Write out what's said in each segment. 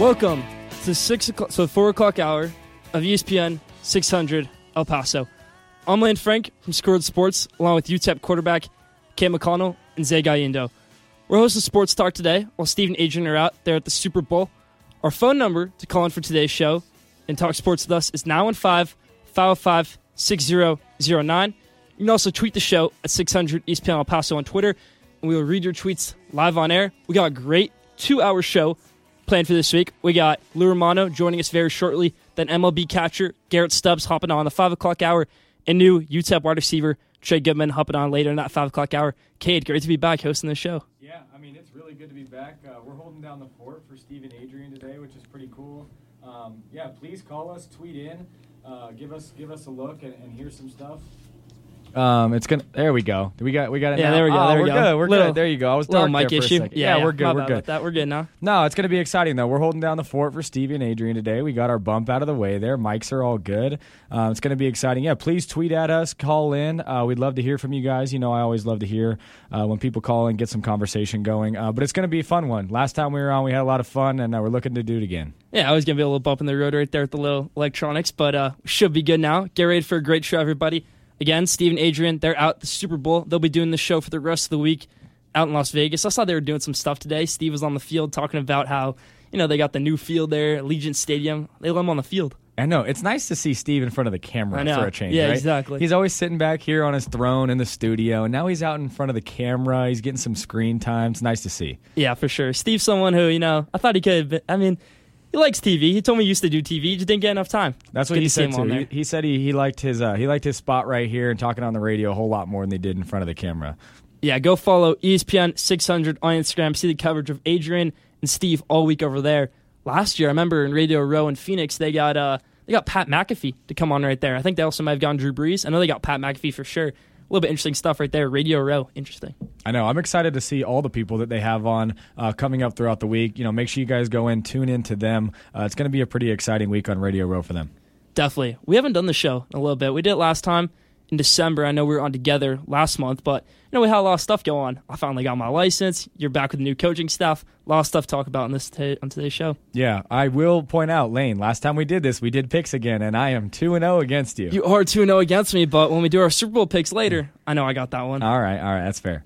Welcome to six o'clock, so four o'clock hour of ESPN 600 El Paso. I'm Lane Frank from Squared Sports, along with UTEP quarterback Cade McConnell and Zay Galindo. We're hosting Sports Talk today while Steve and Adrian are out there at the Super Bowl. Our phone number to call in for today's show and talk sports with us is 915 505 6009. You can also tweet the show at 600 ESPN El Paso on Twitter, and we will read your tweets live on air. We got a great two hour show planned for this week. We got Lou Romano joining us very shortly, then MLB catcher Garrett Stubbs hopping on the 5 o'clock hour, and new UTEP wide receiver Trey Goodman hopping on later in that 5 o'clock hour. Cade, great to be back hosting the show. Yeah, I mean, it's really good to be back. Uh, we're holding down the fort for Steve and Adrian today, which is pretty cool. Um, yeah, please call us, tweet in, uh, give us give us a look, and, and hear some stuff. Um, it's gonna. There we go. We got. We got it. Yeah, now. there we go, Oh, there we we're go. good. We're Little- good. There you go. I was Little mic there for a issue. second. Yeah, we're good. We're good. that. We're good now. No, it's going to be exciting though. We're holding down the fort for Stevie and Adrian today. We got our bump out of the way there. Mics are all good. Uh, it's going to be exciting. Yeah, please tweet at us, call in. Uh, we'd love to hear from you guys. You know, I always love to hear uh, when people call and get some conversation going. Uh, but it's going to be a fun one. Last time we were on, we had a lot of fun, and uh, we're looking to do it again. Yeah, I was gonna be a little bump in the road right there with the little electronics, but uh, should be good now. Get ready for a great show, everybody. Again, Steve and Adrian, they're out at the Super Bowl. They'll be doing the show for the rest of the week out in Las Vegas. I saw they were doing some stuff today. Steve was on the field talking about how you know they got the new field there, Allegiant Stadium. They let him on the field. I know it's nice to see Steve in front of the camera for a change. Yeah, right? exactly. He's always sitting back here on his throne in the studio, and now he's out in front of the camera. He's getting some screen time. It's nice to see. Yeah, for sure. Steve's someone who you know I thought he could. been I mean, he likes TV. He told me he used to do TV. He just didn't get enough time. That's what he said too. He, he said he, he liked his uh, he liked his spot right here and talking on the radio a whole lot more than they did in front of the camera. Yeah, go follow ESPN 600 on Instagram. See the coverage of Adrian and Steve all week over there. Last year, I remember in Radio Row in Phoenix, they got uh they got Pat McAfee to come on right there. I think they also might have gotten Drew Brees. I know they got Pat McAfee for sure. A little bit interesting stuff right there. Radio Row, interesting. I know. I'm excited to see all the people that they have on uh, coming up throughout the week. You know, make sure you guys go in, tune in to them. Uh, it's going to be a pretty exciting week on Radio Row for them. Definitely. We haven't done the show in a little bit. We did it last time in December. I know we were on together last month, but know we had a lot of stuff go on. I finally got my license. You're back with the new coaching staff. A lot of stuff to talk about in this ta- on today's show. Yeah, I will point out, Lane. Last time we did this, we did picks again, and I am two and zero against you. You are 2 and 0 against me, but when we do our Super Bowl picks later, I know I got that one. all right, all right, that's fair.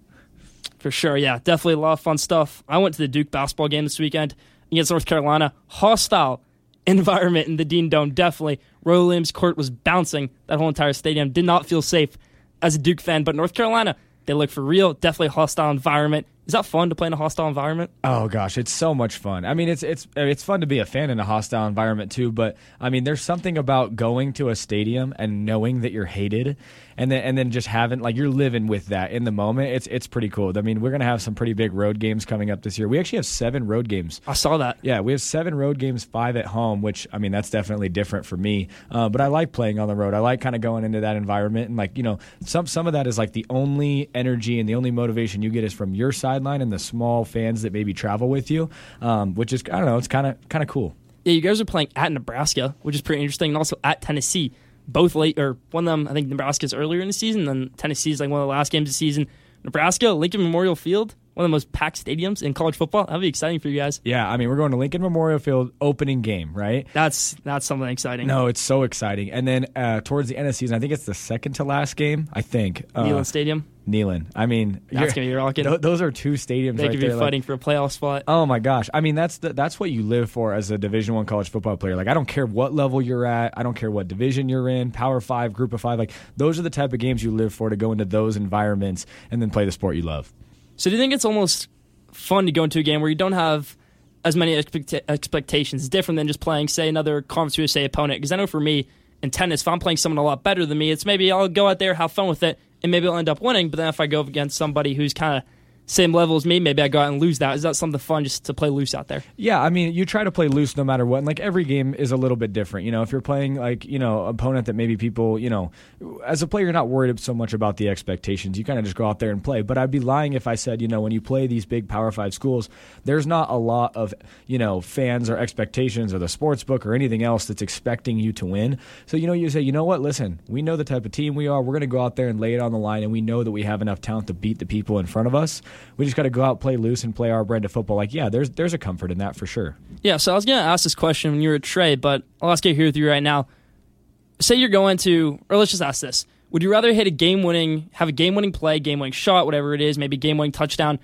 For sure, yeah. Definitely a lot of fun stuff. I went to the Duke basketball game this weekend against North Carolina. Hostile environment in the Dean Dome, definitely. Roy Williams court was bouncing. That whole entire stadium did not feel safe as a Duke fan, but North Carolina, they look for real. Definitely hostile environment. Is that fun to play in a hostile environment? Oh gosh, it's so much fun. I mean, it's it's it's fun to be a fan in a hostile environment too. But I mean, there's something about going to a stadium and knowing that you're hated, and then and then just having like you're living with that in the moment. It's it's pretty cool. I mean, we're gonna have some pretty big road games coming up this year. We actually have seven road games. I saw that. Yeah, we have seven road games, five at home, which I mean that's definitely different for me. Uh, but I like playing on the road. I like kind of going into that environment, and like you know, some some of that is like the only energy and the only motivation you get is from your sideline and the small fans that maybe travel with you, um, which is I don't know, it's kind of kind of cool. Yeah, you guys are playing at Nebraska, which is pretty interesting, and also at Tennessee. Both late, or one of them, I think Nebraska's earlier in the season, then Tennessee's like one of the last games of the season. Nebraska, Lincoln Memorial Field, one of the most packed stadiums in college football. That'd be exciting for you guys. Yeah, I mean we're going to Lincoln Memorial Field opening game, right? That's that's something exciting. No, it's so exciting. And then uh, towards the end of the season, I think it's the second to last game. I think uh, Neyland Stadium. Neyland. I mean, That's gonna be rocking. tho- those are two stadiums They right could be there. like- fighting for a playoff spot. Oh my gosh! I mean, that's the, that's what you live for as a Division One college football player. Like, I don't care what level you're at. I don't care what division you're in. Power Five, Group of Five. Like, those are the type of games you live for to go into those environments and then play the sport you love. So do you think it's almost fun to go into a game where you don't have as many expect- expectations? It's different than just playing, say, another Conference USA opponent. Because I know for me in tennis, if I'm playing someone a lot better than me, it's maybe I'll go out there, have fun with it, and maybe I'll end up winning. But then if I go against somebody who's kind of same level as me, maybe I go out and lose that. Is that something fun just to play loose out there? Yeah, I mean, you try to play loose no matter what. And like every game is a little bit different. You know, if you're playing like you know opponent that maybe people you know, as a player, you're not worried so much about the expectations. You kind of just go out there and play. But I'd be lying if I said you know when you play these big Power Five schools, there's not a lot of you know fans or expectations or the sports book or anything else that's expecting you to win. So you know you say you know what, listen, we know the type of team we are. We're going to go out there and lay it on the line, and we know that we have enough talent to beat the people in front of us. We just got to go out, play loose, and play our brand of football. Like, yeah, there's there's a comfort in that for sure. Yeah, so I was to ask this question when you were at Trey, but I'll ask it here with you right now. Say you're going to, or let's just ask this: Would you rather hit a game-winning, have a game-winning play, game-winning shot, whatever it is, maybe game-winning touchdown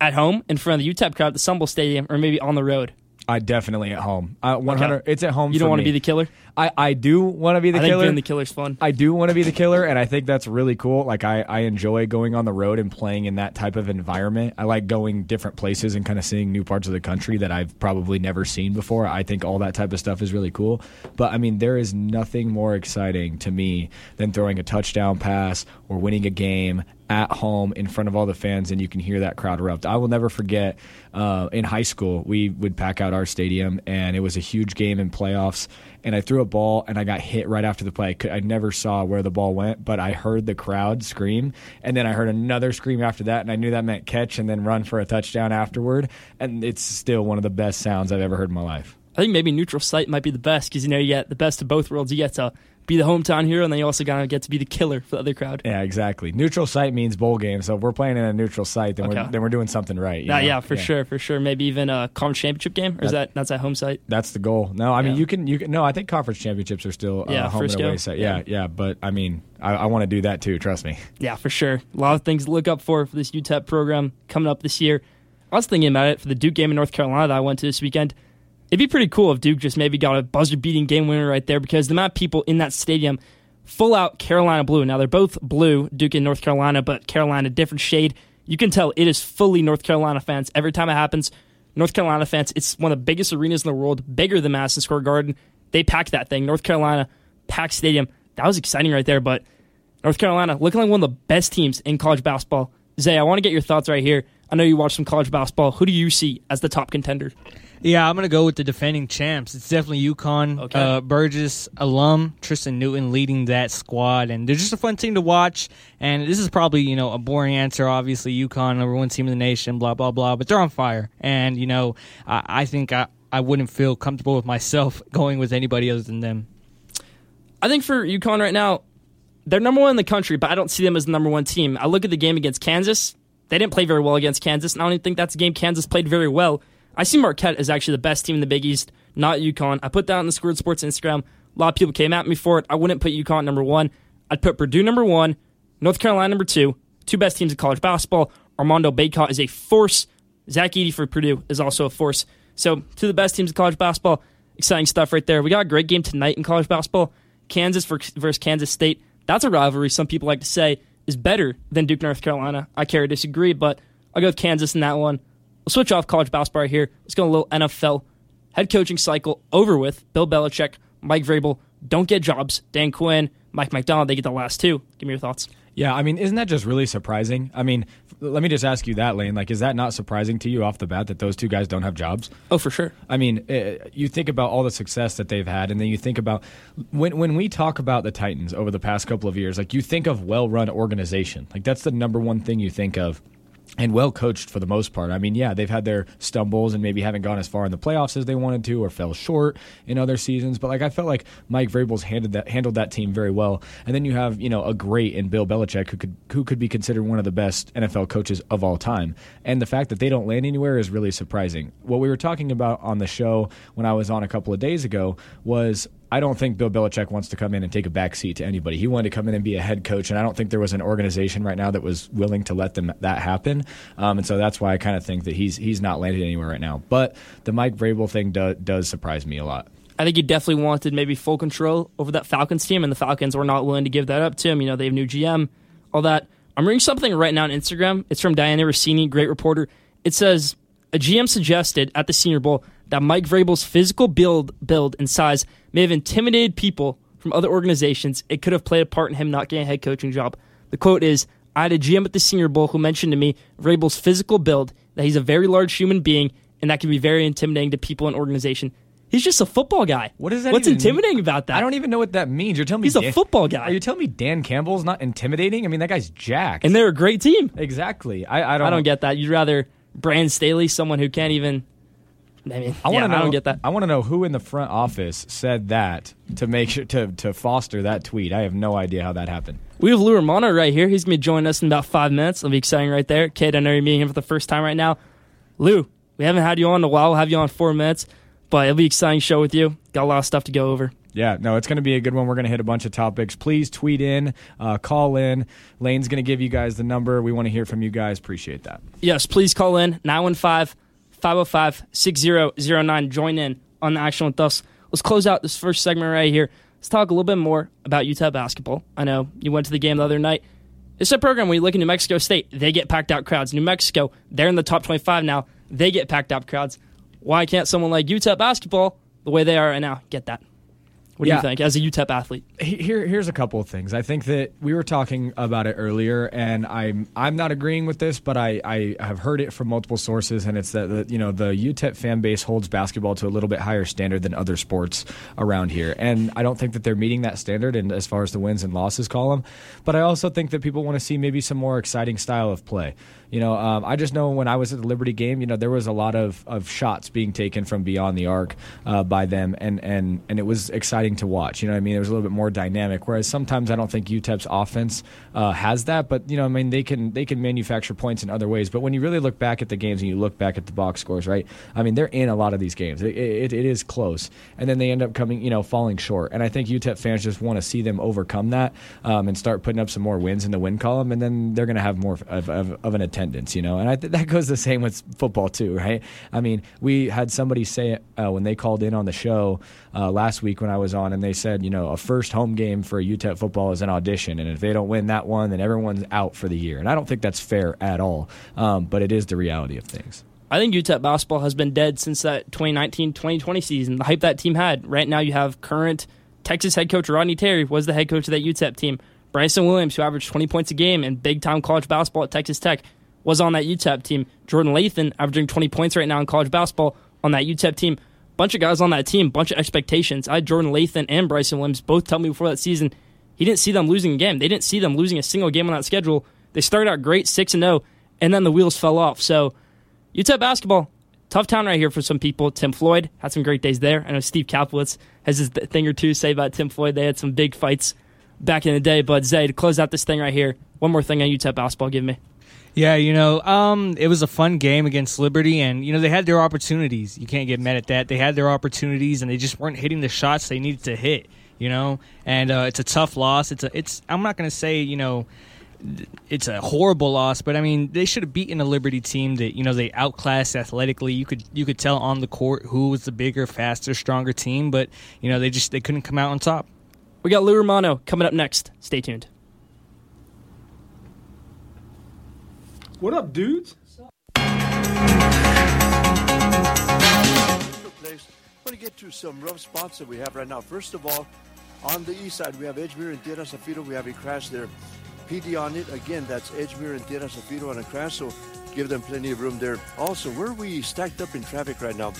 at home in front of the UTEP crowd at the Sun Stadium, or maybe on the road? I definitely at home. Uh, 100. Okay. It's at home. You don't want to be the killer. I, I do want to be the I think killer. being the killer's fun. I do want to be the killer, and I think that's really cool. Like I, I enjoy going on the road and playing in that type of environment. I like going different places and kind of seeing new parts of the country that I've probably never seen before. I think all that type of stuff is really cool. But I mean, there is nothing more exciting to me than throwing a touchdown pass or winning a game at home in front of all the fans and you can hear that crowd erupt. I will never forget uh, in high school, we would pack out our stadium and it was a huge game in playoffs. And I threw a ball and I got hit right after the play. I never saw where the ball went, but I heard the crowd scream. And then I heard another scream after that. And I knew that meant catch and then run for a touchdown afterward. And it's still one of the best sounds I've ever heard in my life. I think maybe neutral site might be the best because you know you get the best of both worlds. You get to be the hometown hero, and then you also gotta get to be the killer for the other crowd. Yeah, exactly. Neutral site means bowl game, so if we're playing in a neutral site, then Okay. we're then we're doing something right. Yeah, yeah, for sure, for sure. Maybe even a conference championship game, or is that that's at home site? That's the goal. No, I mean Yeah. you can you can no. I think conference championships are still uh, Yeah, home and away site. Yeah, yeah, but I mean I, I want to do that too. Trust me. Yeah, for sure. A lot of things to look up for for this UTEP program coming up this year. I was thinking about it for the Duke game in North Carolina that I went to this weekend. It'd be pretty cool if Duke just maybe got a buzzer beating game winner right there because the amount of people in that stadium, full out Carolina blue. Now they're both blue, Duke and North Carolina, but Carolina different shade. You can tell it is fully North Carolina fans every time it happens. North Carolina fans, it's one of the biggest arenas in the world, bigger than Madison Square Garden. They packed that thing. North Carolina packed stadium. That was exciting right there, but North Carolina looking like one of the best teams in college basketball. Zay, I want to get your thoughts right here. I know you watch some college basketball. Who do you see as the top contender? Yeah, I'm gonna go with the defending champs. It's definitely UConn. Okay. Uh, Burges alum Tristen Newton leading that squad, and they're just a fun team to watch. And this is probably you know a boring answer. Obviously, UConn number one team in the nation, blah blah blah. But they're on fire, and you know I, I think I, I wouldn't feel comfortable with myself going with anybody other than them. I think for UConn right now, they're number one in the country, but I don't see them as the number one team. I look at the game against Kansas. They didn't play very well against Kansas, and I don't even think that's a game Kansas played very well. I see Marquette as actually the best team in the Big East, not UConn. I put that on the Squared Sports Instagram. A lot of people came at me for it. I wouldn't put UConn number one. I'd put Purdue number one, North Carolina number two, two best teams in college basketball. Armando Bacot is a force. Zach Edey for Purdue is also a force. So, two of the best teams in college basketball. Exciting stuff right there. We got a great game tonight in college basketball. Kansas versus Kansas State. That's a rivalry some people like to say is better than Duke North Carolina. I care to disagree, but I'll go with Kansas in that one. We'll switch off college basketball right here. Let's go a little NFL. Head coaching cycle over with. Bill Belichick, Mike Vrabel don't get jobs. Dan Quinn, Mike Macdonald, they get the last two. Give me your thoughts. Yeah, I mean, isn't that just really surprising? I mean, let me just ask you that, Lane. Like, is that not surprising to you off the bat that those two guys don't have jobs? Oh, for sure. I mean, uh, you think about all the success that they've had, and then you think about when when we talk about the Titans over the past couple of years. Like, you think of well-run organization. Like, that's the number one thing you think of. And well coached for the most part. I mean, yeah, they've had their stumbles and maybe haven't gone as far in the playoffs as they wanted to, or fell short in other seasons. But like, I felt like Mike Vrabel's handled that handled that team very well. And then you have you know a great in Bill Belichick who could who could be considered one of the best NFL coaches of all time. And the fact that they don't land anywhere is really surprising. What we were talking about on the show when I was on a couple of days ago was I don't think Bill Belichick wants to come in and take a back seat to anybody. He wanted to come in and be a head coach, and I don't think there was an organization right now that was willing to let them that happen. Um, and so that's why I kind of think that he's he's not landed anywhere right now. But the Mike Vrabel thing do, does surprise me a lot. I think he definitely wanted maybe full control over that Falcons team, and the Falcons were not willing to give that up to him. You know, they have new GM, all that. I'm reading something right now on Instagram. It's from Dianna Russini, great reporter. It says a GM suggested at the Senior Bowl that Mike Vrabel's physical build, build and size may have intimidated people from other organizations. It could have played a part in him not getting a head coaching job. The quote is I had a GM at the Senior Bowl who mentioned to me Vrabel's physical build, that he's a very large human being, and that can be very intimidating to people in organization. He's just a football guy. What is that What's intimidating mean? about that? I don't even know what that means. You're telling me He's a football guy. Are you telling me Dan Campbell's not intimidating? I mean, that guy's jacked. and they're a great team. exactly. I, I don't. I don't get that. You'd rather Brand Staley, someone who can't even. I mean, I want yeah, to know. I don't get that. I want to know who in the front office said that to make sure to to foster that tweet. I have no idea how that happened. We have Lou Romano right here. He's going to be joining us in about five minutes. It'll be exciting right there. Cade, I know you're meeting him for the first time right now. Lou, we haven't had you on in a while. We'll have you on four minutes, but it'll be an exciting show with you. Got a lot of stuff to go over. Yeah, no, it's going to be a good one. We're going to hit a bunch of topics. Please tweet in, uh, call in. Lane's going to give you guys the number. We want to hear from you guys. Appreciate that. Yes, please call in 915 505 6009. Join in on the action with us. Let's close out this first segment right here. Let's talk a little bit more about UTEP basketball. I know you went to the game the other night. It's a program where you look at New Mexico State, they get packed out crowds. New Mexico, they're in the top 25 now, they get packed out crowds. Why can't someone like Utah basketball, the way they are right now, get that? What do Yeah. you think as a UTEP athlete? Here, here's a couple of things. I think that we were talking about it earlier, and I'm I'm not agreeing with this, but I, I have heard it from multiple sources, and it's that the, you know the UTEP fan base holds basketball to a little bit higher standard than other sports around here, and I don't think that they're meeting that standard. And as far as the wins and losses column, but I also think that people want to see maybe some more exciting style of play. You know, um, I just know when I was at the Liberty game, you know, there was a lot of, of shots being taken from beyond the arc uh, by them, and, and and it was exciting to watch. You know, what I mean, it was a little bit more dynamic. Whereas sometimes I don't think UTEP's offense uh, has that, but you know, I mean, they can they can manufacture points in other ways. But when you really look back at the games and you look back at the box scores, right? I mean, they're in a lot of these games. It, it, it is close, and then they end up coming, you know, falling short. And I think UTEP fans just want to see them overcome that um, and start putting up some more wins in the win column, and then they're going to have more of, of, of an attendance, you know. And I th- that goes the same with football too, right? I mean, we had somebody say uh, when they called in on the show uh, last week when I was on, and they said, you know, a first home game for UTEP football is an audition, and if they don't win that one, then everyone's out for the year. And I don't think that's fair at all, um, but it is the reality of things. I think UTEP basketball has been dead since that 2019-2020 season. The hype that team had. Right now, you have current Texas head coach Rodney Terry was the head coach of that UTEP team. Bryson Williams, who averaged 20 points a game in big-time college basketball at Texas Tech, was on that UTEP team. Jordan Lathon, averaging 20 points right now in college basketball, on that UTEP team. Bunch of guys on that team, bunch of expectations. I had Jordan Lathon and Bryson Williams both tell me before that season he didn't see them losing a game. They didn't see them losing a single game on that schedule. They started out great, 6 and 0, and then the wheels fell off. So, UTEP basketball, tough town right here for some people. Tim Floyd had some great days there. I know Steve Kaplowitz has his thing or two to say about Tim Floyd. They had some big fights back in the day. But Zay, to close out this thing right here, one more thing on UTEP basketball, give me. Yeah, you know, um, it was a fun game against Liberty, and you know they had their opportunities. You can't get mad at that. They had their opportunities, and they just weren't hitting the shots they needed to hit. You know, and uh, it's a tough loss. It's a, it's. I'm not going to say you know, it's a horrible loss, but I mean they should have beaten a Liberty team that you know they outclassed athletically. You could you could tell on the court who was the bigger, faster, stronger team, but you know they just they couldn't come out on top. We got Lou Romano coming up next. Stay tuned. What up, dudes? place. I want to get to some rough spots that we have right now. First of all, on the east side, we have Edgemere and Tierra Zafiro. We have a crash there. PD on it. Again, that's Edgemere and Tierra Zafiro on a crash, so give them plenty of room there. Also, where we stacked up in traffic right now?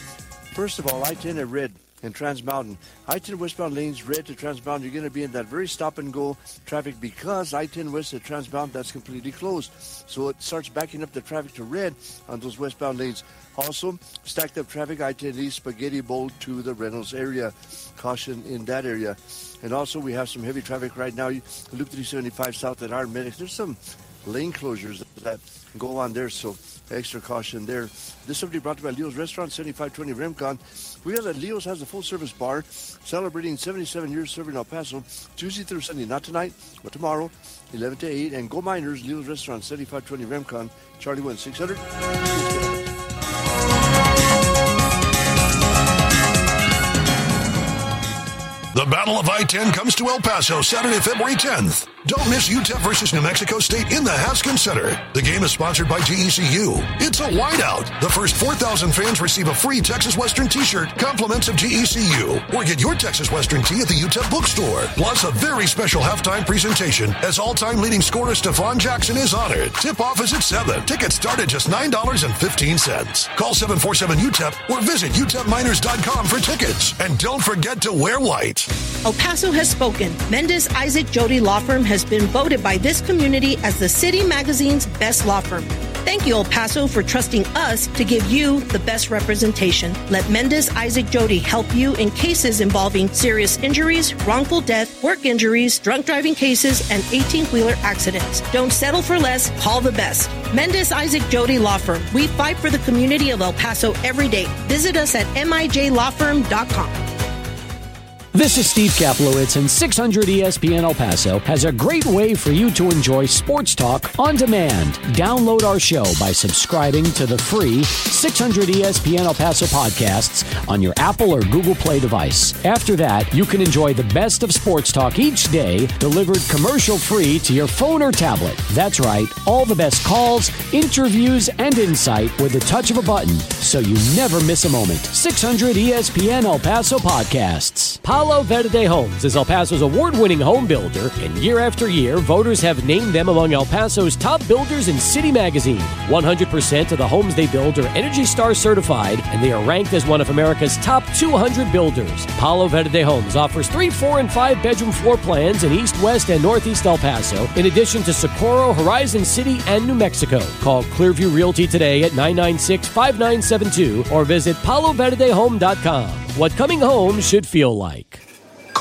First of all, I-10 at red and Trans Mountain. I-10 westbound lanes red to Trans Mountain. You're going to be in that very stop and go traffic because I-10 west at Trans Mountain, that's completely closed. So it starts backing up the traffic to red on those westbound lanes. Also, stacked up traffic, I-10 East Spaghetti Bowl to the Reynolds area. Caution in that area. And also, we have some heavy traffic right now. Loop 375 south at Iron Medics. There's some lane closures that go on there, so extra caution there. This somebody brought to you by Leo's Restaurant, 7520 Remcon. We know that Leo's has a full service bar celebrating 77 years serving El Paso, Tuesday through Sunday, not tonight, but tomorrow, 11 to 8. And Go Miners, Leo's Restaurant, 7520 Remcon, Charlie 1 600. The Battle of I-10 comes to El Paso Saturday, February 10th. Don't miss UTEP versus New Mexico State in the Haskins Center. The game is sponsored by GECU. It's a whiteout. The first 4,000 fans receive a free Texas Western t-shirt, compliments of GECU. Or get your Texas Western tee at the UTEP bookstore. Plus a very special halftime presentation as all-time leading scorer Stefon Jackson is honored. Tip-off is at 7. Tickets start at just $9.15. Call 747-UTEP or visit utepminers.com for tickets. And don't forget to wear white. El Paso has spoken. Mendez Isaac Jody Law Firm has been voted by this community as the City Magazine's best law firm. Thank you, El Paso, for trusting us to give you the best representation. Let Mendez Isaac Jody help you in cases involving serious injuries, wrongful death, work injuries, drunk driving cases, and 18 wheeler accidents. Don't settle for less, call the best. Mendez Isaac Jody Law Firm. We fight for the community of El Paso every day. Visit us at mijlawfirm.com. This is Steve Kaplowitz, and 600 ESPN El Paso has a great way for you to enjoy sports talk on demand. Download our show by subscribing to the free 600 ESPN El Paso podcasts on your Apple or Google Play device. After that, you can enjoy the best of sports talk each day, delivered commercial free to your phone or tablet. That's right, all the best calls, interviews, and insight with the touch of a button, so you never miss a moment. 600 ESPN El Paso podcasts. Palo Verde Homes is El Paso's award winning home builder, and year after year, voters have named them among El Paso's top builders in City Magazine. 100% of the homes they build are Energy Star certified, and they are ranked as one of America's top 200 builders. Palo Verde Homes offers three, four, and five bedroom floor plans in East, West, and Northeast El Paso, in addition to Socorro, Horizon City, and New Mexico. Call Clearview Realty today at 996 5972 or visit paloverdehome.com. What coming home should feel like.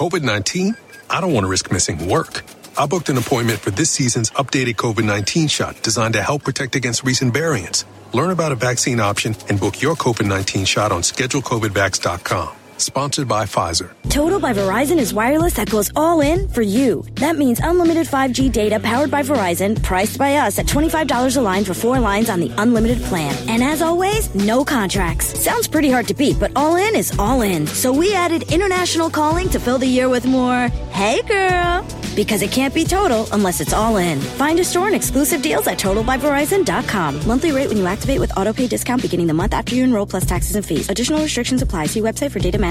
COVID 19? I don't want to risk missing work. I booked an appointment for this season's updated COVID 19 shot designed to help protect against recent variants. Learn about a vaccine option and book your COVID 19 shot on schedulecovidvax.com. Sponsored by Pfizer. Total by Verizon is wireless that goes all in for you. That means unlimited 5G data powered by Verizon, priced by us at $25 a line for four lines on the unlimited plan. And as always, no contracts. Sounds pretty hard to beat, but all in is all in. So we added international calling to fill the year with more, hey girl. Because it can't be total unless it's all in. Find a store and exclusive deals at totalbyverizon.com. Monthly rate when you activate with autopay discount beginning the month after you enroll plus taxes and fees. Additional restrictions apply. See website for data management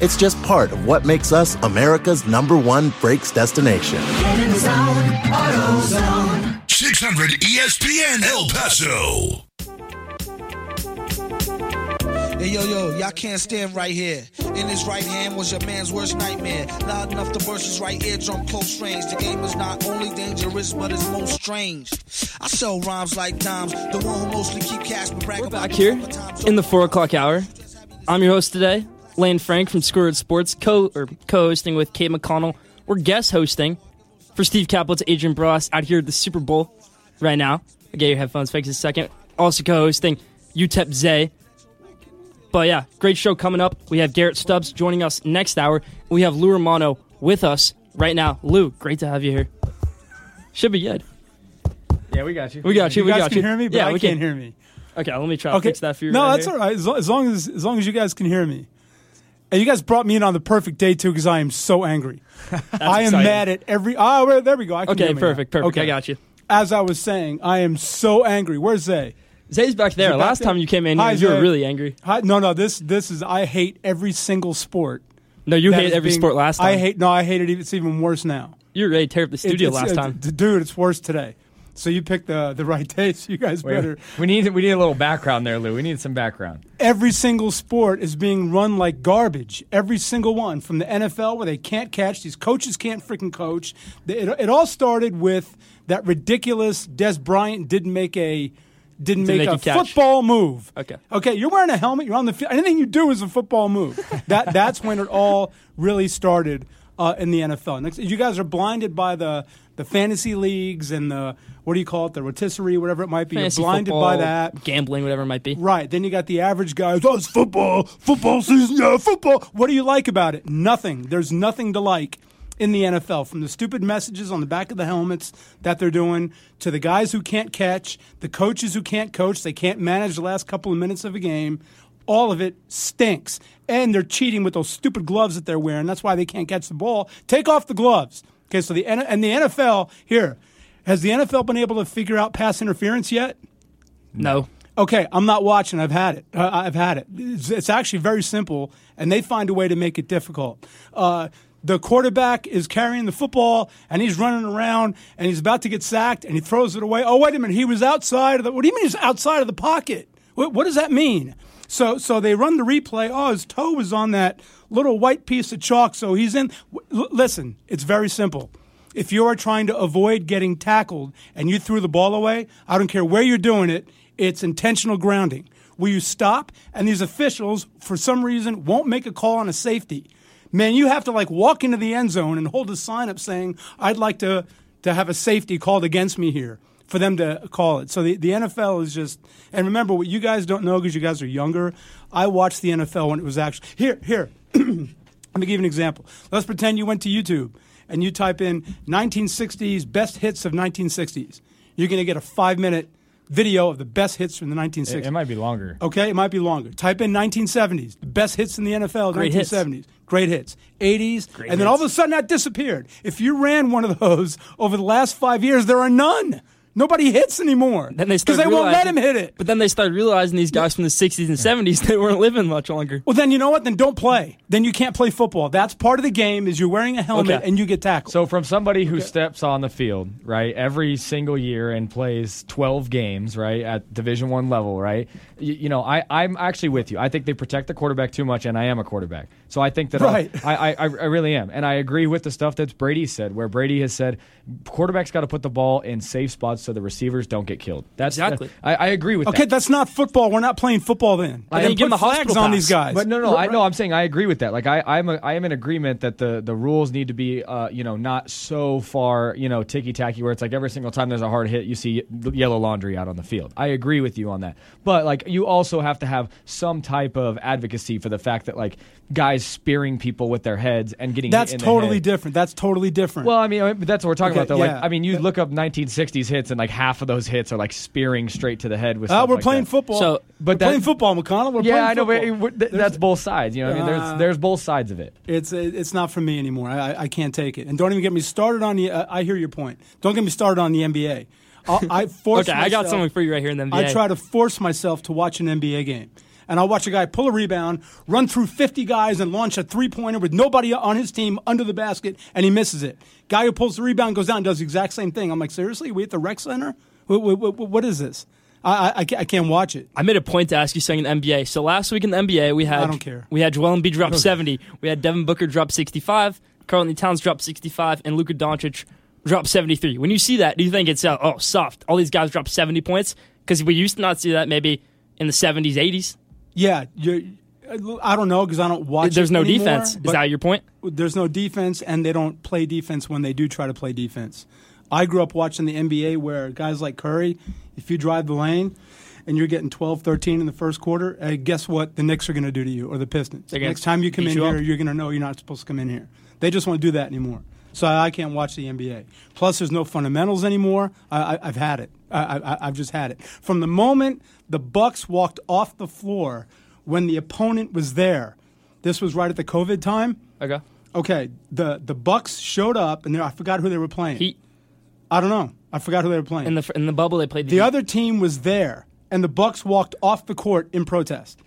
It's just part of what makes us America's number one brakes destination. Get in zone, 600 ESPN El Paso. Hey yo yo, y'all can't stand right here. In his right hand was your man's worst nightmare. Loud enough to burst his right eardrum close range. The game is not only dangerous, but it's most strange. I sell rhymes like dimes. The one who mostly keep cash but brag We're about back here in the four o'clock hour. I'm your host today, Lane Frank from Squared Sports, co or co-hosting with Cade McConnell. We're guest hosting for Steve Kaplowitz, Adrian Bross out here at the Super Bowl right now. I get your headphones fixed in a second. Also co-hosting UTEP Zay. But yeah, great show coming up. We have Garrett Stubbs joining us next hour. We have Lou Romano with us right now. Lou, great to have you here. Should be good. Yeah, we got you. We got you. You we guys got can you. hear me, but yeah, I we can't can hear me. Okay, let me try to fix that for you. No, right that's here. all right. As long, as long as as long as you guys can hear me. And you guys brought me in on the perfect day too, because I am so angry. I am exciting. mad at every. Oh, well, there we go. I can Okay, now. perfect, Okay, I got you. As I was saying, I am so angry. Where's Zay? Zay's back there. Back Last there? time you came in, Hi, you were really angry. Hi, no, no. This this is. I hate every single sport. No, you hate every being- sport last time. I hate. No, I hate it. even- It's even worse now. You to tear up the studio It- last time. dude. It's worse today. So you picked the the right day. So you guys Wait, better. we need we need a little background there, Lou. We need some background. every single sport is being run like garbage. Every single one, from the NFL where they can't catch, these coaches can't freaking coach. It, it all started with that ridiculous Dez Bryant didn't make a didn't make, make a a catch. football move. Okay. Okay, you're wearing a helmet. You're on the field. Anything you do is a football move. that that's when it all really started uh, in the NFL. Next, you guys are blinded by the the fantasy leagues and the what do you call it, the rotisserie, whatever it might be. Fantasy you're blinded football, by that. gambling, whatever it might be. Right. Then you got the average guys. Oh, it's football. Football season. Yeah, football. What do you like about it? Nothing. There's nothing to like in the NFL. From the stupid messages on the back of the helmets that they're doing to the guys who can't catch, the coaches who can't coach, they can't manage the last couple of minutes of a game. All of it stinks. And they're cheating with those stupid gloves that they're wearing. That's why they can't catch the ball. Take off the gloves. Okay, so the and the NFL here has the NFL been able to figure out pass interference yet? No. Okay, I'm not watching. I've had it. Uh, I've had it. It's, it's actually very simple, and they find a way to make it difficult. Uh, the quarterback is carrying the football, and he's running around, and he's about to get sacked, and he throws it away. Oh, wait a minute, he was outside of the. What do you mean he's outside of the pocket? What, what does that mean? So, so they run the replay. Oh, his toe was on that little white piece of chalk, so he's in. L- listen, it's very simple. If you are trying to avoid getting tackled and you threw the ball away, I don't care where you're doing it, it's intentional grounding. Will you stop? And these officials, for some reason, won't make a call on a safety. Man, you have to like walk into the end zone and hold a sign up saying, I'd like to, to have a safety called against me here for them to call it. So the, the NFL is just, and remember what you guys don't know because you guys are younger. I watched the NFL when it was actually, here, here, let me give you an example. Let's pretend you went to YouTube and you type in 1960s best hits of 1960s. You're going to get a five minute video of the best hits from the 1960s. It, it might be longer. Okay, it might be longer. Type in 1970s, the best hits in the NFL, Great hits. 1970s. Great hits. 80s, and then all of a sudden that disappeared. If you ran one of those over the last five years, there are none. Nobody hits anymore. Then they because they won't let him hit it. But then they started realizing these guys from the 60s and 70s they weren't living much longer. Well, then you know what? Then don't play. Then you can't play football. That's part of the game. Is you're wearing a helmet Okay. and you get tackled. So from somebody who steps on the field, right, every single year and plays 12 games, right, at Division 1 level, right? You, you know, I I'm actually with you. I think they protect the quarterback too much and I am a quarterback. So I think that I'll- Right. I, I I I really am. And I agree with the stuff that Brady said where Brady has said quarterbacks got to put the ball in safe spots so the receivers don't get killed. That's Exactly. I, I agree with okay, that. that's not football. We're not playing football then. I then think give put him a flags on pass. these guys. But no, no, I know. I'm saying I agree with that. Like I, I'm, a, I am in agreement that the the rules need to be, uh, you know, not so far, you know, ticky tacky where it's like every single time there's a hard hit, you see yellow laundry out on the field. I agree with you on that. But like, you also have to have some type of advocacy for the fact that like guys spearing people with their heads and getting That's hit in the totally head- different. That's totally different. Well, I mean, I mean, that's what we're talking Okay, about, though. yeah. Like, I mean, you look up 1960s hits, and like half of those hits are like spearing straight to the head with. Uh, we're like playing that. football. So- we're but that- playing football, McConnell. We're yeah, playing I know, but it- th- that's both sides. You know, what I mean, Uh, there's there's both sides of it. It's it's not for me anymore. I, I- I can't take it. And don't even get me started on the. Uh, I hear your point. Don't get me started on the NBA. I'll, I force. Okay, I got something for you right here in the NBA. I try to force myself to watch an NBA game. And I'll watch a guy pull a rebound, run through 50 guys, and launch a three pointer with nobody on his team under the basket, and he misses it. Guy who pulls the rebound goes down and does the exact same thing. I'm like, seriously? We at the rec center? What, what, what, is this? I, I, I can't- watch it. I made a point to ask you something in the NBA. So last week in the NBA, we had I don't care. we had Joel Embiid drop 70. We had Devin Booker drop 65. Karl-Anthony Towns drop 65, and Luka Doncic drop 73. When you see that, do you think it's uh, oh soft? All these guys drop 70 points because we used to not see that maybe in the 70s, 80s. Yeah, you're, I don't know because I don't watch. There's no anymore, defense. Is that your point? There's no defense, and they don't play defense when they do try to play defense. I grew up watching the NBA where guys like Curry, if you drive the lane and you're getting 12, 13 in the first quarter, uh, guess what the Knicks are going to do to you or the Pistons? Next time you come in you here, up. you're going to know you're not supposed to come in here. They just won't do that anymore. So I can't watch the NBA. Plus, there's no fundamentals anymore. I, I, I've had it. I, I, I've just had it. From the moment the Bucks walked off the floor when the opponent was there, this was right at the COVID time. Okay. Okay, the the Bucks showed up, and I forgot who they were playing. Heat. I don't know. I forgot who they were playing. In the in the bubble, they played the, the other team was there, and the Bucks walked off the court in protest.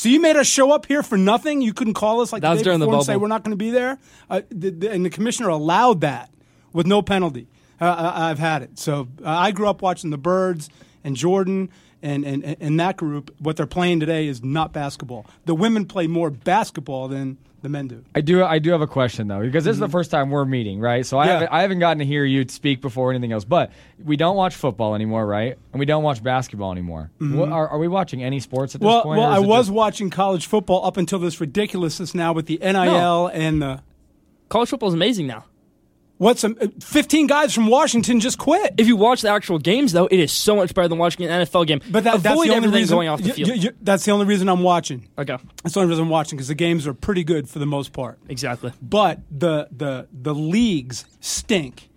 So you made us show up here for nothing. You couldn't call us like That the was during the and say we're not going to be there. Uh, the, the, and the commissioner allowed that with no penalty. Uh, I, I've had it. So uh, I grew up watching the Birds and Jordan and, and, and that group. What they're playing today is not basketball. The women play more basketball than the men do. I do. I do have a question though, because this is the first time we're meeting, right? So I Mm-hmm. Yeah. haven't. I haven't gotten to hear you speak before or anything else. But we don't watch football anymore, right? And we don't watch basketball anymore. What, are, are we watching any sports at this Mm-hmm. Well, point? well, I was just- watching college football up until this ridiculousness now with the NIL and the college football is amazing now. What's some, uh, 15 guys from Washington just quit. If you watch the actual games, though, it is so much better than watching an NFL game. But that, that's the only reason going off the field. y- y- that's the only reason I'm watching. okay, That's the only reason I'm watching because the games are pretty good for the most part. exactly. But the the the leagues stink.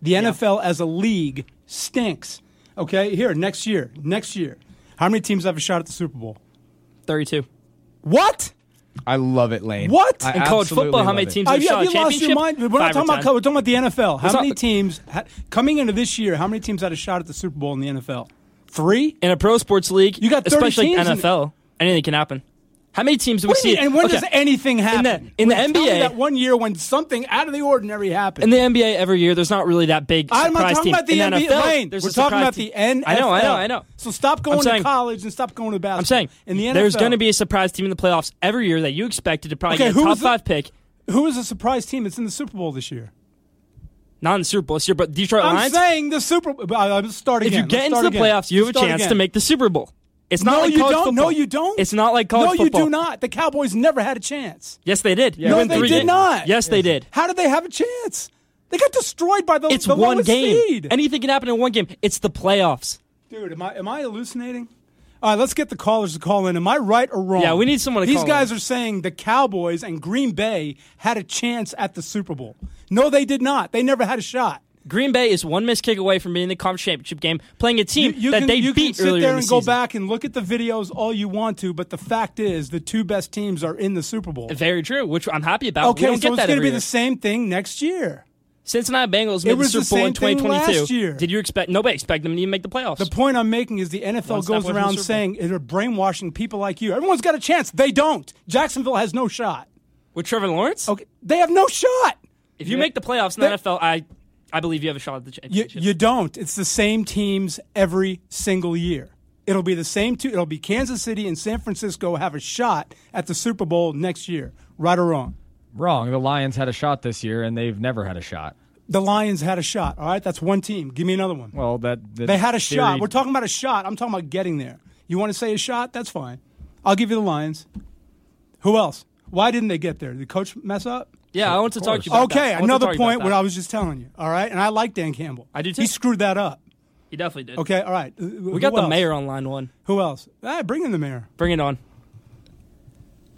The NFL as a league stinks. Okay, here next year, next year, how many teams have a shot at the Super Bowl? Thirty-two. What? I love it, Lane. What? I In college football, how many teams have a yeah, shot you at lost your mind. We're not Five or talking about. 10. co- We're talking about the NFL. How Let's many not- teams ha, coming into this year? How many teams had a shot at the Super Bowl in the NFL? Three in a pro sports league. You got 30 especially teams in NFL. Anything can happen. How many teams do we see? And when Okay. does anything happen? In the, in the NBA, that one year when something out of the ordinary happened. in the NBA every year, there's not really that big I'm not talking team. about the in NBA. NFL, Lane, there's we're talking about team. the NFL. I know, I know, I know. So stop going saying- to college and stop going to basketball. I'm saying in the NFL, there's going to be a surprise team in the playoffs every year that you expected to probably Okay, get a top the- five pick. Who is a surprise team that's in the Super Bowl this year? Not in the Super Bowl this year, but Detroit I'm Lions. saying the Super Bowl. Let's start if you get Let's into the again. playoffs, you have a chance again. to make the Super Bowl. It's not no, like you college don't. football. No, you don't. It's not like college No, football. you do not. The Cowboys never had a chance. Yes, they did. You no, they did games. not. Yes, they did. How did they have a chance? They got destroyed by the, It's the one game. seed. Anything can happen in one game. It's the playoffs. Dude, am I am I hallucinating? All right, let's get the callers to call in. Am I right or wrong? Yeah, we need someone to These guys in. are saying the Cowboys and Green Bay had a chance at the Super Bowl. No, they did not. They never had a shot. Green Bay is one missed kick away from being in the conference championship game, playing a team You, you that can, they you beat can sit there in the and go season. back and look at the videos all you want to, but the fact is the two best teams are in the Super Bowl. Very true, which I'm happy about. Okay, so it's going to be year. the same thing next year. Cincinnati Bengals It made the was the Super Bowl in same thing 2022. last year. Did you expect? Nobody expected them to even make the playoffs. The point I'm making is the NFL One goes away from the around saying they're brainwashing people like you. Everyone's got a chance. They don't. Jacksonville has no shot. With Trevor Lawrence? Okay, they have no shot. If you make the playoffs in the NFL, I I believe you have a shot at the You, championship. you don't. It's the same teams every single year. It'll be the same two. It'll be Kansas City and San Francisco have a shot at the Super Bowl next year. Right or wrong? Wrong. The Lions had a shot this year, and they've never had a shot. The Lions had a shot. All right, that's one team. Give me another one. Well, that, that They had a shot. We're talking about a shot. I'm talking about getting there. You want to say a shot? That's fine. I'll give you the Lions. Who else? Why didn't they get there? Did the coach mess up? Yeah, I want to talk to you about that. Okay, I want to another talk to you about point. What that. I was just telling you. All right, and I like Dan Campbell. I do too. He screwed that up. He definitely did. Okay, all right. We got the mayor on line one. Who else? Ah, bring in the mayor. Bring it on.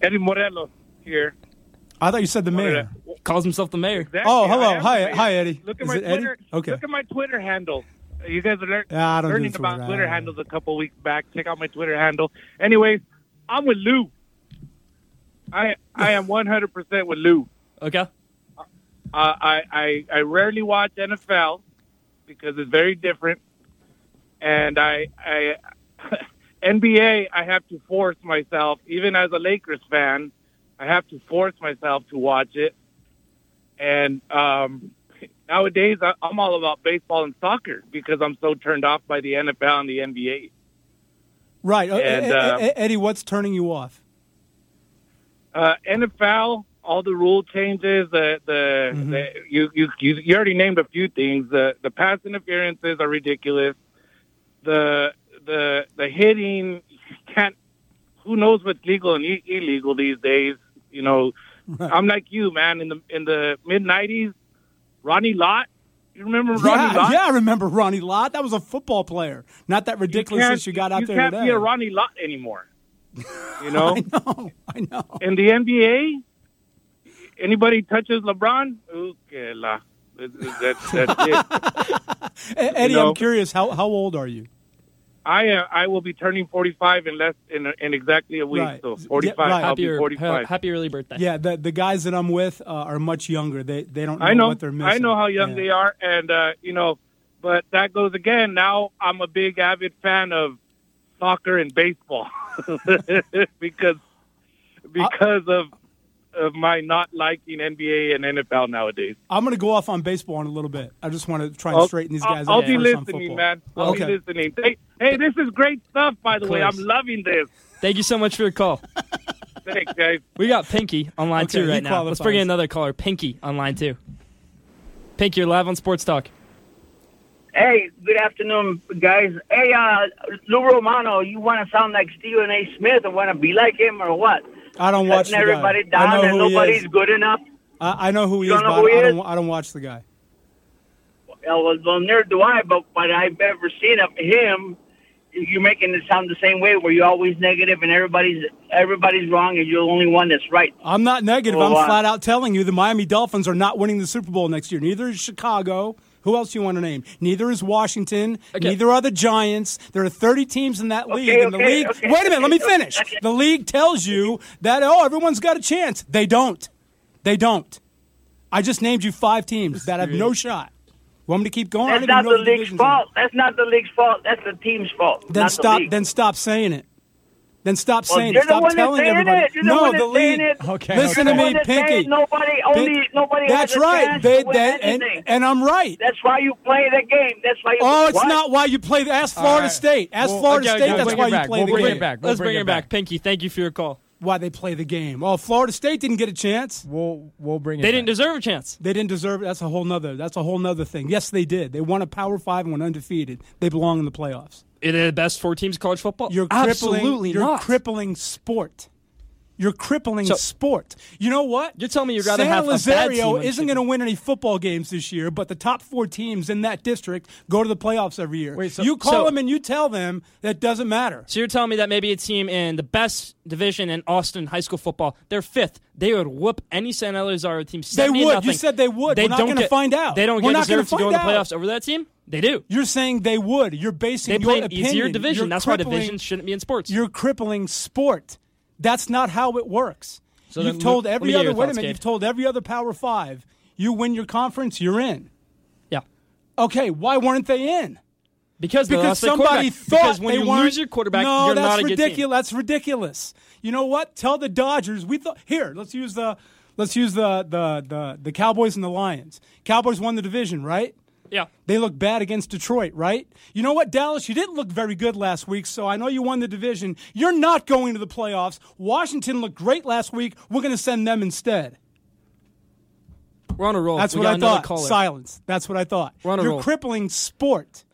Eddie Morello here. I thought you said the mayor. Calls himself the mayor. Exactly. Oh, I hello. am Hi, mayor. hi, Eddie. Look at Is my it Eddie? Twitter. Okay. Look at my Twitter handle. Uh, You guys are lear- Yeah, I don't do learning Twitter. about I Twitter handles a couple weeks back. Check out my Twitter handle. Anyways, I'm with Lou. I I am 100 percent with Lou. Okay. Uh, I, I I rarely watch NFL because it's very different, and I I NBA I have to force myself, even as a Lakers fan, I have to force myself to watch it. And um, nowadays I, I'm all about baseball and soccer because I'm so turned off by the NFL and the NBA. Right. Uh, And, uh, Eddie, what's turning you off? Uh, NFL, all the rule changes, the the, Mm-hmm. the you, you you you already named a few things. The the pass interferences are ridiculous. The the the hitting can't. Who knows what's legal and i- illegal these days? You know, I'm like you, man. In the in the mid '90s, Ronnie Lott. You remember Ronnie Yeah, Lott? yeah, I remember Ronnie Lott. That was a football player. Not that ridiculousness you, got out you there can't today. be a Ronnie Lott anymore. You know. I know. I know. In the NBA, anybody touches LeBron, okay, la. That's, that's it. Eddie, know- I'm curious. How how old are you? I uh, I will be turning 45 in less in in exactly a week. Right. So 45. Yeah, right. I'll Happy, be ear- 45. happy early birthday. Yeah, the the guys that I'm with uh, are much younger. They they don't know, I know. what they're missing. I know how young Yeah. they are, and uh, you know, but that goes again. Now I'm a big avid fan of soccer and baseball because because of of my not liking NBA and NFL nowadays. I'm going to go off on baseball in a little bit. I just want to try and straighten these guys I'll- guys I'll, be first on listening, man. I'll okay. be listening. Hey, hey, this is great stuff, by the way. I'm loving this. Thank you so much for your call. Thanks, guys. We got Pinky on line Okay, two right now. Let's bring in another caller. Pinky on line two. Pinky, you're live on Sports Talk. Hey, good afternoon, guys. Hey, uh, Lou Romano, you want to sound like Stephen A. Smith or want to be like him or what? I don't watch the everybody guy. I down know and who he nobody's is. good enough. I, I know who he You is, but who he I don't, I don't watch the guy. Well, well, neither do I, but what I've ever seen of him, you're making it sound the same way, where you're always negative and everybody's everybody's wrong and you're the only one that's right. I'm not negative. Well, I'm uh, flat out telling you the Miami Dolphins are not winning the Super Bowl next year. Neither is Chicago. Who else you want to name? Neither is Washington. Neither are the Giants. There are 30 teams in that league. and the okay, league. okay, wait a minute. Let me finish. okay. The league tells you that oh, everyone's got a chance. They don't. They don't. I just named you five teams that have no shot. Want me to keep going? That's not the league's fault. That's not the league's fault. That's the team's fault. Then stop. The. Then stop saying it. Then stop Well, saying you're it. the Stop one telling saying everybody. it. You're no, one the lead. it. Okay, Listen You're to me, one that's Pinky. Nobody, only nobody. That's right. They, to they, and, and I'm right. That's why you play the game. That's why you. Oh, it's What? not why you play. Ask Florida right. State. Ask Well, Florida okay, State. okay, that's bring why you back. play We'll the bring game. it back. Let's bring bring it it back. back. Pinky, thank you for your call. Why they play the game? Oh, Florida State didn't get a chance. We'll we'll bring it. They back. didn't deserve a chance. They didn't deserve it. That's a whole nother. That's a whole nother thing. Yes, they did. They won a Power Five and went undefeated. They belong in the playoffs. Are the best four teams in college football? You're crippling, Absolutely you're not. crippling sport. You're crippling So- sport. You know what? You're telling me you'd rather San have team isn't going to win any football games this year, but the top four teams in that district go to the playoffs every year. Wait, so- you call so- them and you tell them that doesn't matter. So you're telling me that maybe a team in the best division in Austin high school football, they're fifth. They would whoop any San Elizario team. They would. Nothing. You said they would. They We're not don't going to find out. They don't We're get deserved to go in the out. playoffs over that team. They do. You're saying they would. You're basing They your play an opinion. easier division. You're That's why divisions shouldn't be in sports. You're crippling sport. That's not how it works. So you've told let- every other wait a minute. You've told every other Power Five. You win your conference, you're in. yeah. Okay, why weren't they in? Because, Because somebody thought because when they you lose your quarterback, no, you're that's not a good ridiculous. That's ridiculous. You know what? Tell the Dodgers. We thought here. Let's use the let's use the the the, the Cowboys and the Lions. Cowboys won the division, right? Yeah. They look bad against Detroit, right? You know what, Dallas? You didn't look very good last week, so I know you won the division. You're not going to the playoffs. Washington looked great last week. We're going to send them instead. We're on a roll. That's We what I thought. caller. Silence. That's what I thought. We're on a roll. You're roll. crippling sport,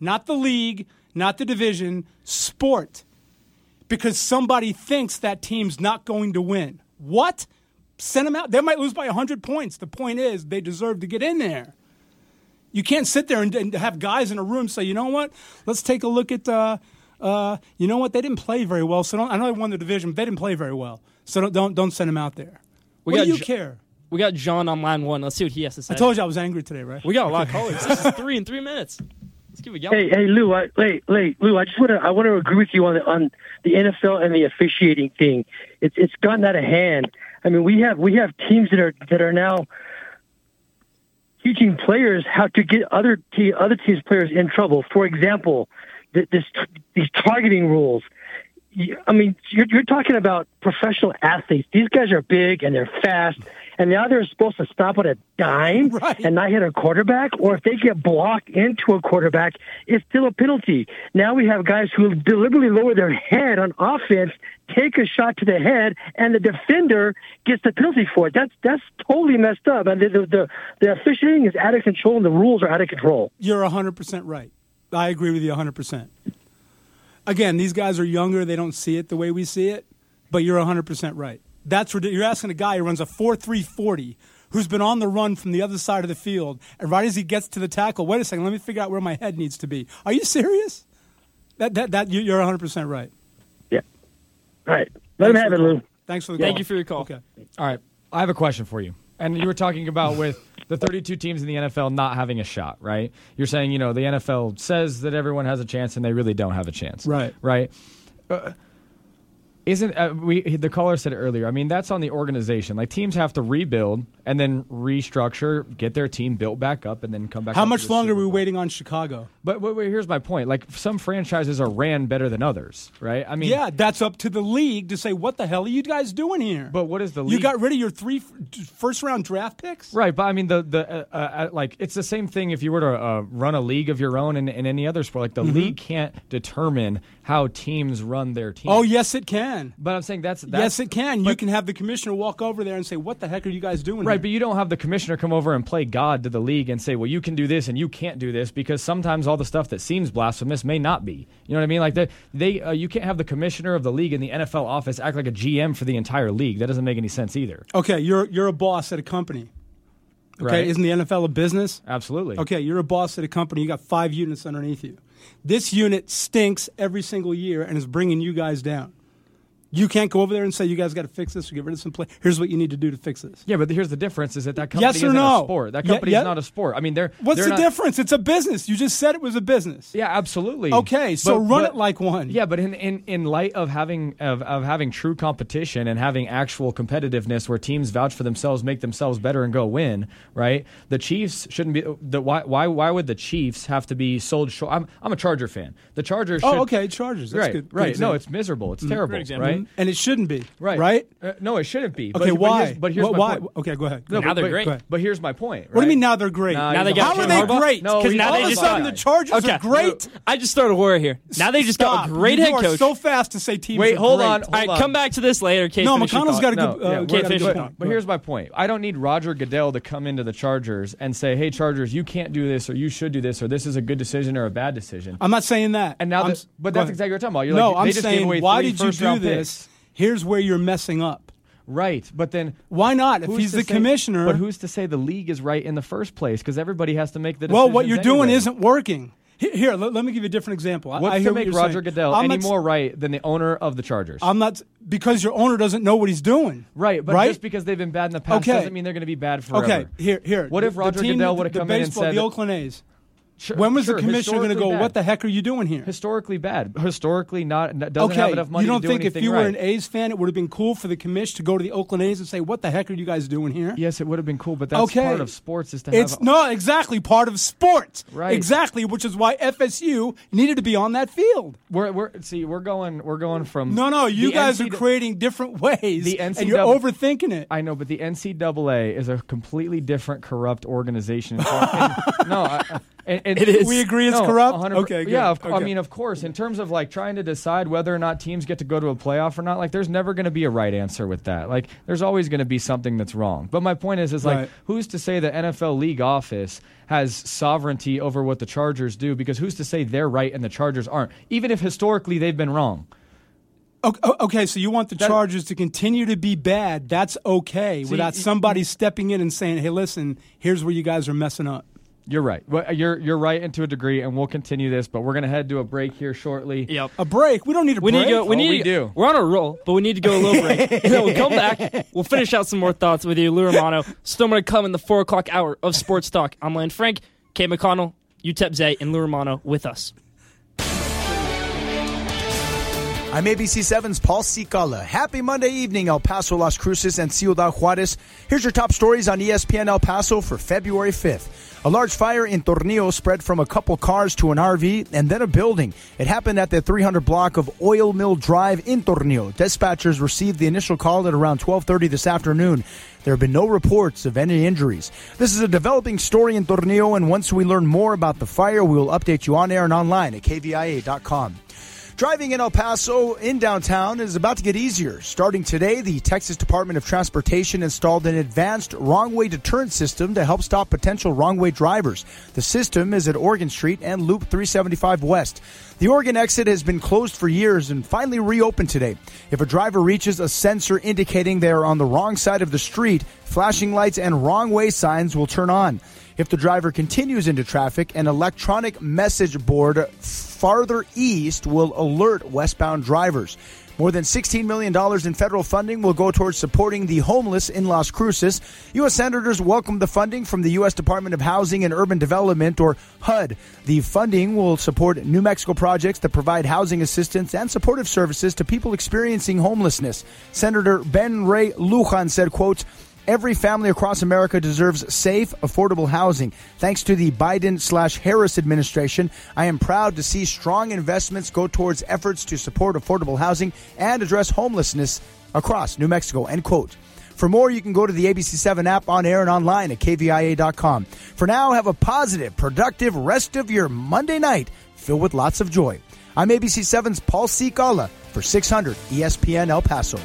not the league, not the division, sport. Because somebody thinks that team's not going to win. What? Send them out. They might lose by 100 points. The point is, they deserve to get in there. You can't sit there and, and have guys in a room say, you know what? Let's take a look at. Uh, uh, you know what? They didn't play very well. So don't, I know they won the division, but they didn't play very well. So don't don't, don't send them out there. We what got do you J- care? We got John on line one. Let's see what he has to say. I told you I was angry today, right? We got a lot of callers. This is three in three minutes. Let's keep it going. Hey, hey, Lou. I, wait, wait, Lou. I just want to I want to agree with you on the, on the NFL and the officiating thing. It's it's gotten out of hand. I mean, we have we have teams that are that are now teaching players how to get other te- other teams' players in trouble. For example, th- this these targeting rules. I mean, you're, you're talking about professional athletes. These guys are big and they're fast, and now they're supposed to stop at a dime and not hit a quarterback. Or if they get blocked into a quarterback, it's still a penalty. Now we have guys who deliberately lower their head on offense, take a shot to the head, and the defender gets the penalty for it. That's that's totally messed up. And the the, the, the officiating is out of control, and the rules are out of control. You're 100% right. I agree with you 100%. Again, these guys are younger. They don't see it the way we see it, but you're 100% right. That's ridiculous. You're asking a guy who runs a 4.340 who's been on the run from the other side of the field, and right as he gets to the tackle, wait a second, let me figure out where my head needs to be. Are you serious? That, that, that, you- you're 100% right. Yeah. All right. Let him have it, Lou. Thanks for the call. Thank you for your call. Okay. All right, I have a question for you. And you were talking about with the 32 teams in the NFL not having a shot, right? You're saying, you know, the NFL says that everyone has a chance and they really don't have a chance. Right. Right. Uh, isn't uh, we the caller said it earlier. I mean, that's on the organization. Like teams have to rebuild and then restructure, get their team built back up and then come back How much longer are we waiting on Chicago? But wait, wait, here's my point. Like some franchises are ran better than others, right? I mean, yeah, that's up to the league to say, what the hell are you guys doing here? But what is the league? You got rid of your three first round draft picks? Right, but I mean the the uh, uh, like it's the same thing if you were to uh, run a league of your own in, in any other sport. Like the Mhm. league can't determine how teams run their team. Oh, yes, it can. But I'm saying that's, that's yes, it can. you can have the commissioner walk over there and say, "What the heck are you guys doing?" Right, here?" but you don't have the commissioner come over and play God to the league and say, "Well, you can do this and you can't do this," because sometimes all the stuff that seems blasphemous may not be. You know what I mean? Like they, they uh, you can't have the commissioner of the league in the NFL office act like a GM for the entire league. That doesn't make any sense either. Okay, you're you're a boss at a company. Okay, Right. isn't the NFL a business? Absolutely. Okay, you're a boss at a company. You got five units underneath you. This unit stinks every single year and is bringing you guys down. You can't go over there and say you guys got to fix this or get rid of some play. Here's what you need to do to fix this. Yeah, but here's the difference: is that that company Yes or isn't no? a sport. That company yeah. is not a sport. I mean, they're What's they're the not- difference? It's a business. You just said it was a business. Yeah, absolutely. Okay, so But- run but- it like one. Yeah, but in, in, in light of having of, of having true competition and having actual competitiveness where teams vouch for themselves, make themselves better, and go win, right? The Chiefs shouldn't be. The, why why why would the Chiefs have to be sold short? I'm I'm a Charger fan. The Chargers. Oh, should- okay, Chargers. That's right, good- good right. no, it's miserable. It's Mhm. terrible, Great example. Right? And it shouldn't be. Right. Right? Uh, no, it shouldn't be. Okay, but, why? But here's, but here's What- my why? point. Okay, go ahead. No, Now but- they're but- great. Go. But here's my point. What do you mean now they're great? Nah, Now they got How are they Harbaugh? great? No, Because we- now all they of a sudden the Chargers okay. are great. I just started a war here. Now they just Stop. got a great you head are coach. so fast to say teams. Wait, are hold great. on. All right, on. come back to this later. No, finish your McConnell's thought. got a good. yeah, Uh, we're got gonna a finish good it. point. But here's my point. I don't need Roger Goodell to come into the Chargers and say, "Hey, Chargers, you can't do this, or you should do this, or this is a good decision or a bad decision." I'm not saying that. And now I'm that- s- but that's exactly what you're talking about. You're no, I'm they just gave saying why did you do this? Here's where you're messing up. Right, but then Why not? If he's the say- commissioner. but who's to say the league is right in the first place? Because everybody has to make the. Decision. Well, what you're doing isn't working. Here, let, let me give you a different example. What's I to what make you're Roger saying. Goodell I'm any not more right than the owner of the Chargers? I'm not because your owner doesn't know what he's doing. right, but right? just because they've been bad in the past Okay. doesn't mean they're going to be bad forever. Okay, here, here. What if Roger the team, Goodell would have come in and said the Oakland A's? Sure- when was sure, the commissioner going to go? historically What the heck are you doing here? Historically bad. Historically not doesn't okay, have enough money you don't do think if you were an A's fan, it would have been cool for the commish to go to the Oakland A's and say, "What the heck are you guys doing here?" Yes, it would have been cool, but that's okay. part of sports is to It's have. no exactly part of sports. Right. Exactly, which is why FSU needed to be on that field. we're, we're see we're going we're going from No, no, you guys are creating different ways, The and you're overthinking it. I know, but the NCAA is a completely different corrupt organization. So no, I, I- and, and It is. We agree it's no, corrupt? Okay, good. Yeah, of, I mean, of course. In terms of like trying to decide whether or not teams get to go to a playoff or not, like there's never going to be a right answer with that. Like there's always going to be something that's wrong. But my point is, is like Right. who's to say the NFL league office has sovereignty over what the Chargers do? Because who's to say they're right and the Chargers aren't? Even if historically they've been wrong. Okay, so you want the That- Chargers to continue to be bad? That's okay, See, without somebody stepping in and saying, "Hey, listen, here's where you guys are messing up." You're right. Well, uh, you're you're right into a degree, and we'll continue this. But we're gonna head to a break here shortly. Yep. A break? We don't need a We break. need to go. We Oh, need. we to- do. We're on a roll, but we need to go a little break. and then we'll come back. We'll finish out some more thoughts with you, Lou Romano. Still going to come in the four o'clock hour of Sports Talk. I'm Lane Frank, Cade McConnell, UTEP Zay, and Lou Romano with us. I'm ABC7's Paul Cicala. Happy Monday evening, El Paso, Las Cruces, and Ciudad Juarez. Here's your top stories on ESPN El Paso for February 5th. A large fire in Tornillo spread from a couple cars to an RV and then a building. It happened at the 300 block of Oil Mill Drive in Tornillo. Dispatchers received the initial call at around 12:30 this afternoon. There have been no reports of any injuries. This is a developing story in Tornillo, and once we learn more about the fire, we will update you on air and online at kvia.com. Driving in El Paso in downtown is about to get easier. Starting today, the Texas Department of Transportation installed an advanced wrong way deterrent system to help stop potential wrong way drivers. The system is at Oregon Street and Loop 375 West. The Oregon exit has been closed for years and finally reopened today. If a driver reaches a sensor indicating they are on the wrong side of the street, flashing lights and wrong way signs will turn on. If the driver continues into traffic, an electronic message board farther east will alert westbound drivers. More than $16 million in federal funding will go towards supporting the homeless in Las Cruces. U.S. senators welcomed the funding from the U.S. Department of Housing and Urban Development, or HUD. The funding will support New Mexico projects that provide housing assistance and supportive services to people experiencing homelessness. Senator Ben Ray Lujan said, quote, Every family across America deserves safe, affordable housing. Thanks to the Biden slash Harris administration, I am proud to see strong investments go towards efforts to support affordable housing and address homelessness across New Mexico. End quote. For more, you can go to the ABC7 app on air and online at kvia.com. For now, have a positive, productive rest of your Monday night filled with lots of joy. I'm ABC7's Paul Cicala for 600 ESPN El Paso.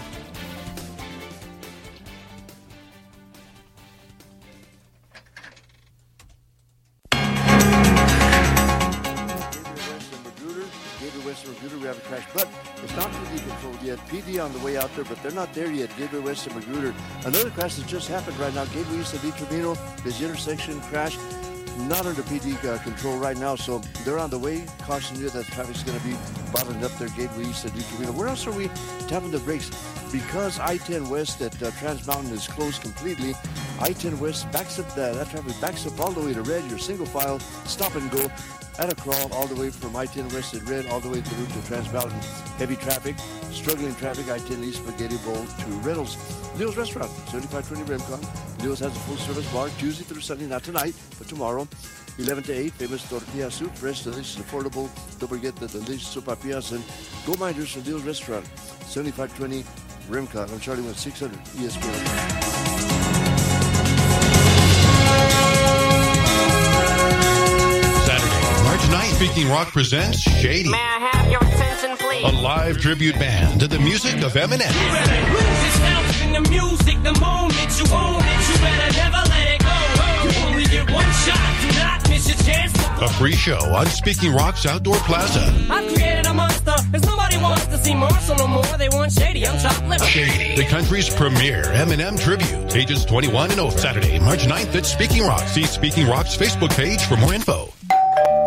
We have a crash, but it's not PD controlled yet. PD on the way out there, but they're not there yet. Gateway West and Magruder. Another crash that just happened right now. Gateway East of Vitruvino, this intersection crash. not under PD uh, control right now, so they're on the way. Caution you that traffic's going to be bottling up their gateway east of Detroit. Where else are we tapping the brakes? Because I-10 West at uh, Trans Mountain is closed completely. I-10 West backs up that, traffic backs up all the way to Red. Your single file stop and go at a crawl all the way from I-10 West at Red all the way through to Trans Mountain. Heavy traffic, struggling traffic. I-10 East Spaghetti Bowl to Reynolds. Leo's Restaurant, 7520 Remcon. Leo's has a full-service bar Tuesday through Sunday, not tonight, but tomorrow. 11 to 8, famous tortilla soup, fresh, delicious, affordable. Don't forget the delicious sopapillas and go minders from Leo's Restaurant, 7520 Remcon. I'm Charlie with 600 ESPN. Saturday, March 9th, Speaking Rock presents Shady. May I have your attention, please? A live tribute band to the music of Eminem. It's out in the music, the moment you own it, you better never let it go. You only get one shot, do your chance. A free show on Speaking Rock's Outdoor Plaza. I've created a monster, cause nobody wants to see Marshall no more. They want Shady, I'm chopped liver. Shady, the country's premier Eminem tribute. Ages 21 and over. Saturday, March 9th at Speaking Rock. See Speaking Rock's Facebook page for more info.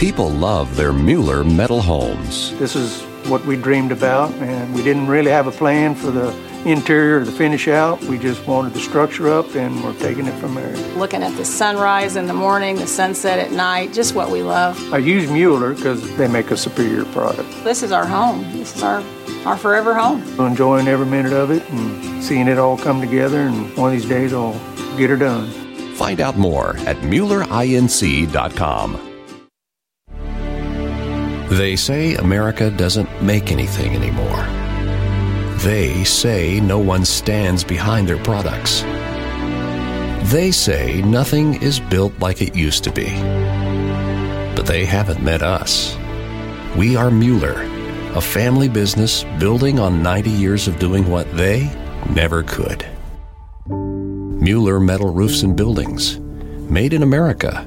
People love their Mueller metal homes. This is what we dreamed about, and we didn't really have a plan for the interior or the finish out. We just wanted the structure up, and we're taking it from there. Looking at the sunrise in the morning, the sunset at night, just what we love. I use Mueller because they make a superior product. This is our home. This is our, our forever home. Enjoying every minute of it and seeing it all come together, and one of these days I'll get her done. Find out more at MuellerINC.com. They say America doesn't make anything anymore. They say no one stands behind their products. They say nothing is built like it used to be. But they haven't met us. We are Mueller, a family business building on 90 years of doing what they never could. Mueller Metal Roofs and Buildings, made in America,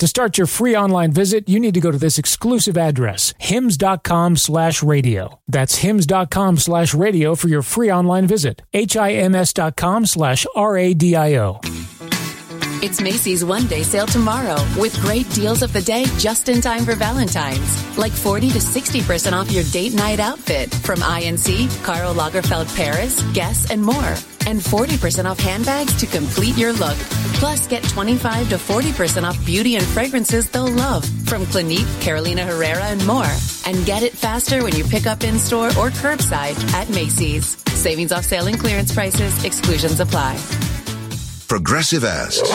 To start your free online visit, you need to go to this exclusive address, hims.com slash radio. That's hims.com slash radio for your free online visit. H-I-M-S dot com slash R-A-D-I-O. It's Macy's one day sale tomorrow with great deals of the day just in time for Valentine's. Like 40 to 60% off your date night outfit from INC, Karl Lagerfeld Paris, Guess, and more. And 40% off handbags to complete your look. Plus, get 25 to 40% off beauty and fragrances they'll love from Clinique, Carolina Herrera, and more. And get it faster when you pick up in store or curbside at Macy's. Savings off sale and clearance prices, exclusions apply. Progressive asks,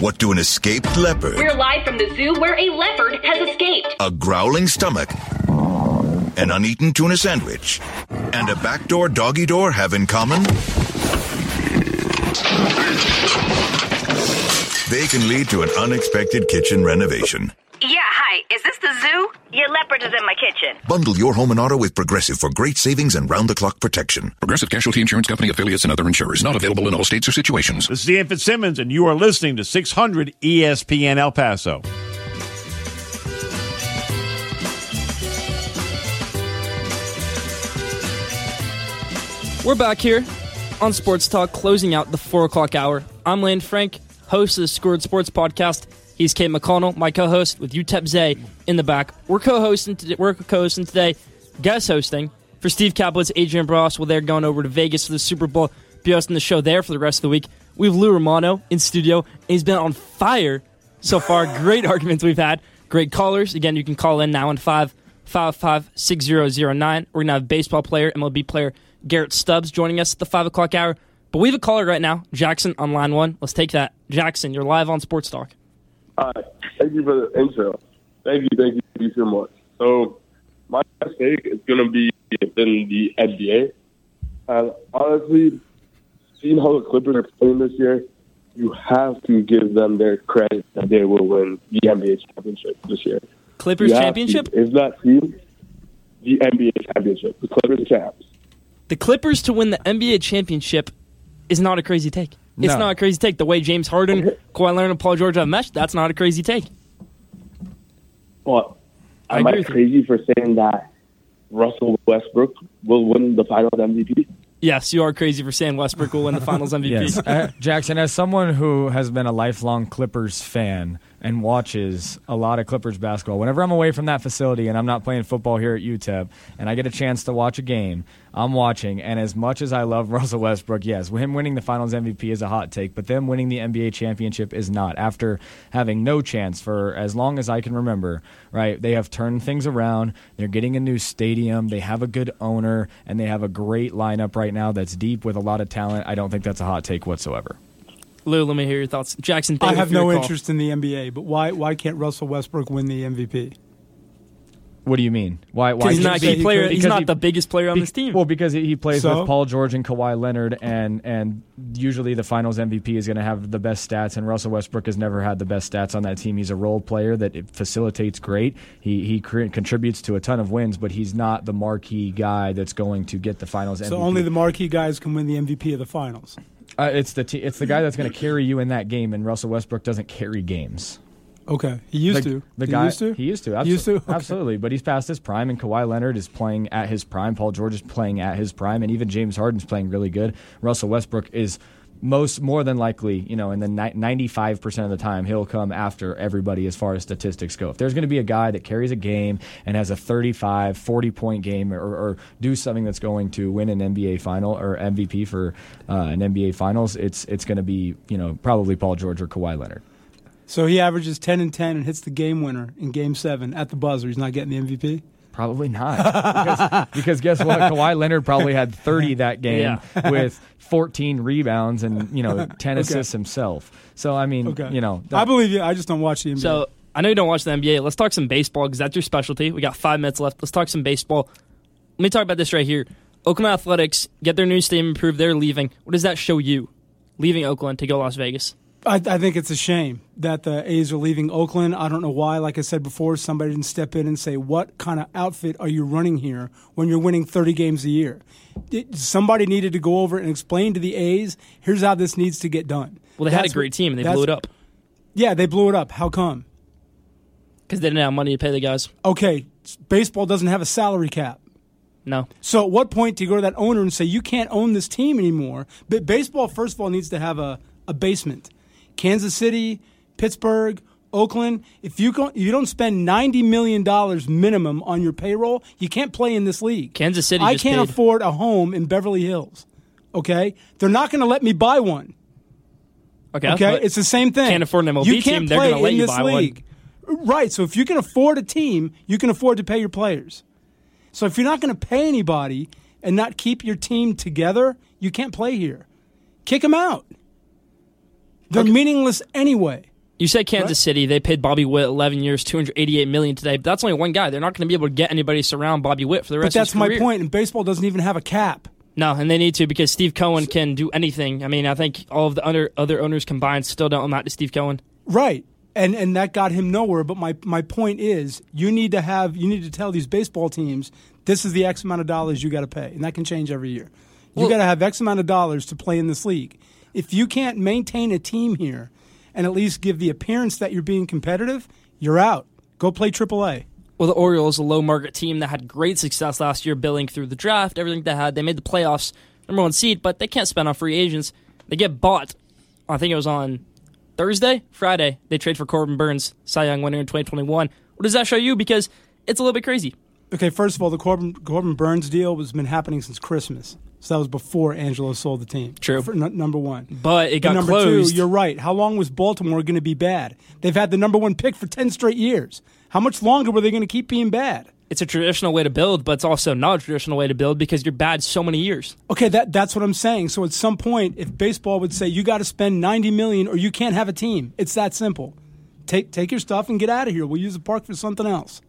what do an escaped leopard, We're live from the zoo where a leopard has escaped. a growling stomach, an uneaten tuna sandwich, and a backdoor doggy door have in common? They can lead to an unexpected kitchen renovation. Yeah, hi. Is this the zoo? Your leopard is in my kitchen. Bundle your home and auto with Progressive for great savings and round the clock protection. Progressive Casualty Insurance Company affiliates and other insurers. Not available in all states or situations. This is Dan Fitzsimmons, and you are listening to 600 ESPN El Paso. We're back here. on Sports Talk, closing out the 4 o'clock hour. I'm Lane Frank, host of the Squared Sports Podcast. He's Cade McConnell, my co-host, with UTEP Zay in the back. We're co-hosting today, we're co-hosting today, guest hosting for Steve Kaplowitz, Adrian Broadus. Well, they're going over to Vegas for the Super Bowl, be hosting the show there for the rest of the week. We have Lou Romano in studio, and he's been on fire so far. Great arguments we've had. Great callers. Again, you can call in now on 555 6009. We're going to have baseball player, MLB player Garrett Stubbs joining us at the 5 o'clock hour. But we have a caller right now, Jackson on line one. Let's take that. Jackson, you're live on Sports Talk. Thank you for the intro. Thank you, thank you, thank you so much. So, my mistake is going to be in the NBA. And honestly, seeing how the Clippers are playing this year, you have to give them their credit that they will win the NBA championship this year. Clippers have to. championship? Is that team the NBA championship? The Clippers champs. The Clippers to win the NBA championship is not a crazy take. It's No. not a crazy take. The way James Harden, Kawhi Leonard, and Paul George have meshed, that's not a crazy take. But I am agree I with you. crazy for saying that Russell Westbrook will win the Finals MVP? Yes, you are crazy for saying Westbrook will win the Finals MVP. Yes, Uh, Jackson. As someone who has been a lifelong Clippers fan and watches a lot of Clippers basketball, whenever I'm away from that facility and I'm not playing football here at UTEP, and I get a chance to watch a game, I'm watching. And as much as I love Russell Westbrook, yes, him winning the Finals MVP is a hot take, but them winning the NBA championship is not. After having no chance for as long as I can remember, right? They have turned things around. They're getting a new stadium. They have a good owner, and they have a great lineup right now that's deep with a lot of talent. I don't think that's a hot take whatsoever. Lou, let me hear your thoughts. Jackson, thank I you have for your no call. interest in the NBA, but why why can't Russell Westbrook win the MVP? What do you mean? Why? Why? 'Cause he's can't he- a key player- he's because not the biggest player on be- this team. Well, because he- he plays So? with Paul George and Kawhi Leonard, and and usually the Finals MVP is going to have the best stats, and Russell Westbrook has never had the best stats on that team. He's a role player that it facilitates great. He he cre- contributes to a ton of wins, but he's not the marquee guy that's going to get the Finals MVP. So only the marquee guys can win the MVP of the finals. Uh, it's the te- it's the guy that's going to carry you in that game, and Russell Westbrook doesn't carry games. Okay, he used the, to. The He guy used to? He used to. He used to? Okay. Absolutely. But he's past his prime, and Kawhi Leonard is playing at his prime. Paul George is playing at his prime, and even James Harden's playing really good. Russell Westbrook is most more than likely, you know, in the ninety five percent of the time, he'll come after everybody as far as statistics go. If there's going to be a guy that carries a game and has a 35, 40 point game, or, or do something that's going to win an NBA final or MVP for uh, an NBA Finals, it's it's going to be you know probably Paul George or Kawhi Leonard. So he averages ten and ten and hits the game winner in Game Seven at the buzzer. He's not getting the MVP. Probably not. because, because guess what? Kawhi Leonard probably had 30 that game Yeah. with 14 rebounds and, you know, 10 Okay. assists himself. So, I mean, Okay, you know. I believe you. I just don't watch the NBA. So I know you don't watch the NBA. Let's talk some baseball because that's your specialty. We got five minutes left. Let's talk some baseball. Let me talk about this right here. Oakland Athletics get their new stadium improved. They're leaving. What does that show you? Leaving Oakland to go Las Vegas. I, I think it's a shame that the A's are leaving Oakland. I don't know why. Like I said before, somebody didn't step in and say, "What kind of outfit are you running here when you're winning 30 games a year?" It- somebody needed to go over and explain to the A's, "Here's how this needs to get done." Well, they had a great team and they blew it up Yeah, they blew it up. How come? because they didn't have money to pay the guys. Okay, baseball doesn't have a salary cap. No. So at what point do you go to that owner and say you can't own this team anymore? But baseball, first of all, needs to have a, a basement. Kansas City, Pittsburgh, Oakland. If you go, you don't spend ninety million dollars minimum on your payroll, you can't play in this league. Kansas City I can't paid- afford a home in Beverly Hills. Okay, they're not going to let me buy one. Okay. Okay, it's the same thing. Can't afford an MLB you team. can't They're play going to let you buy league. Right. So if you can afford a team, you can afford to pay your players. So if you're not going to pay anybody and not keep your team together, you can't play here. Kick them out. They're meaningless anyway. You said Kansas City. They paid Bobby Witt 11 years, 288 million today. But that's only one guy. They're not going to be able to get anybody to surround Bobby Witt for the But rest that's of his career. But that's my point. And baseball doesn't even have a cap. No, and they need to because Steve Cohen can do anything. I mean, I think all of the other other owners combined still don't amount to Steve Cohen. Right. And and that got him nowhere. But my, my point is you need to have you need to tell these baseball teams this is the X amount of dollars you gotta pay. And that can change every year. You Well- gotta have X amount of dollars to play in this league. If you can't maintain a team here and at least give the appearance that you're being competitive, you're out. Go play AAA. Well, the Orioles, a low market team that had great success last year, billing through the draft, everything they had. They made the playoffs number one seed, but they can't spend on free agents. They get bought. I think it was on Thursday, Friday. They trade for Corbin Burnes, Cy Young winner in 2021. What does that show you? Because it's a little bit crazy. Okay, first of all, the Corbin, Corbin Burnes deal has been happening since Christmas. So that was before Angelo sold the team. True. For, n- number one. But it got number closed. two, you're right. How long was Baltimore going to be bad? They've had the number one pick for 10 straight years. How much longer were they going to keep being bad? It's a traditional way to build, but it's also not a traditional way to build because you're bad so many years. Okay, that that's what I'm saying. So at some point, if baseball would say you got to spend 90 million or you can't have a team, it's that simple. Take take your stuff and get out of here. We'll use the park for something else.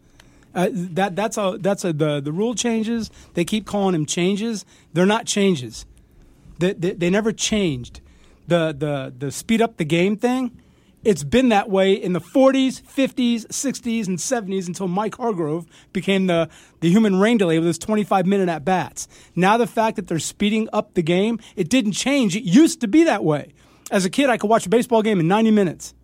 Uh, that that's a that's a the the rule changes. They keep calling them changes. They're not changes. They, they, they never changed. The the the speed up the game thing. It's been that way in the 40s, 50s, 60s, and 70s until Mike Hargrove became the, the human rain delay with his 25 minute at bats. Now, the fact that they're speeding up the game, it didn't change. It used to be that way. As a kid, I could watch a baseball game in 90 minutes.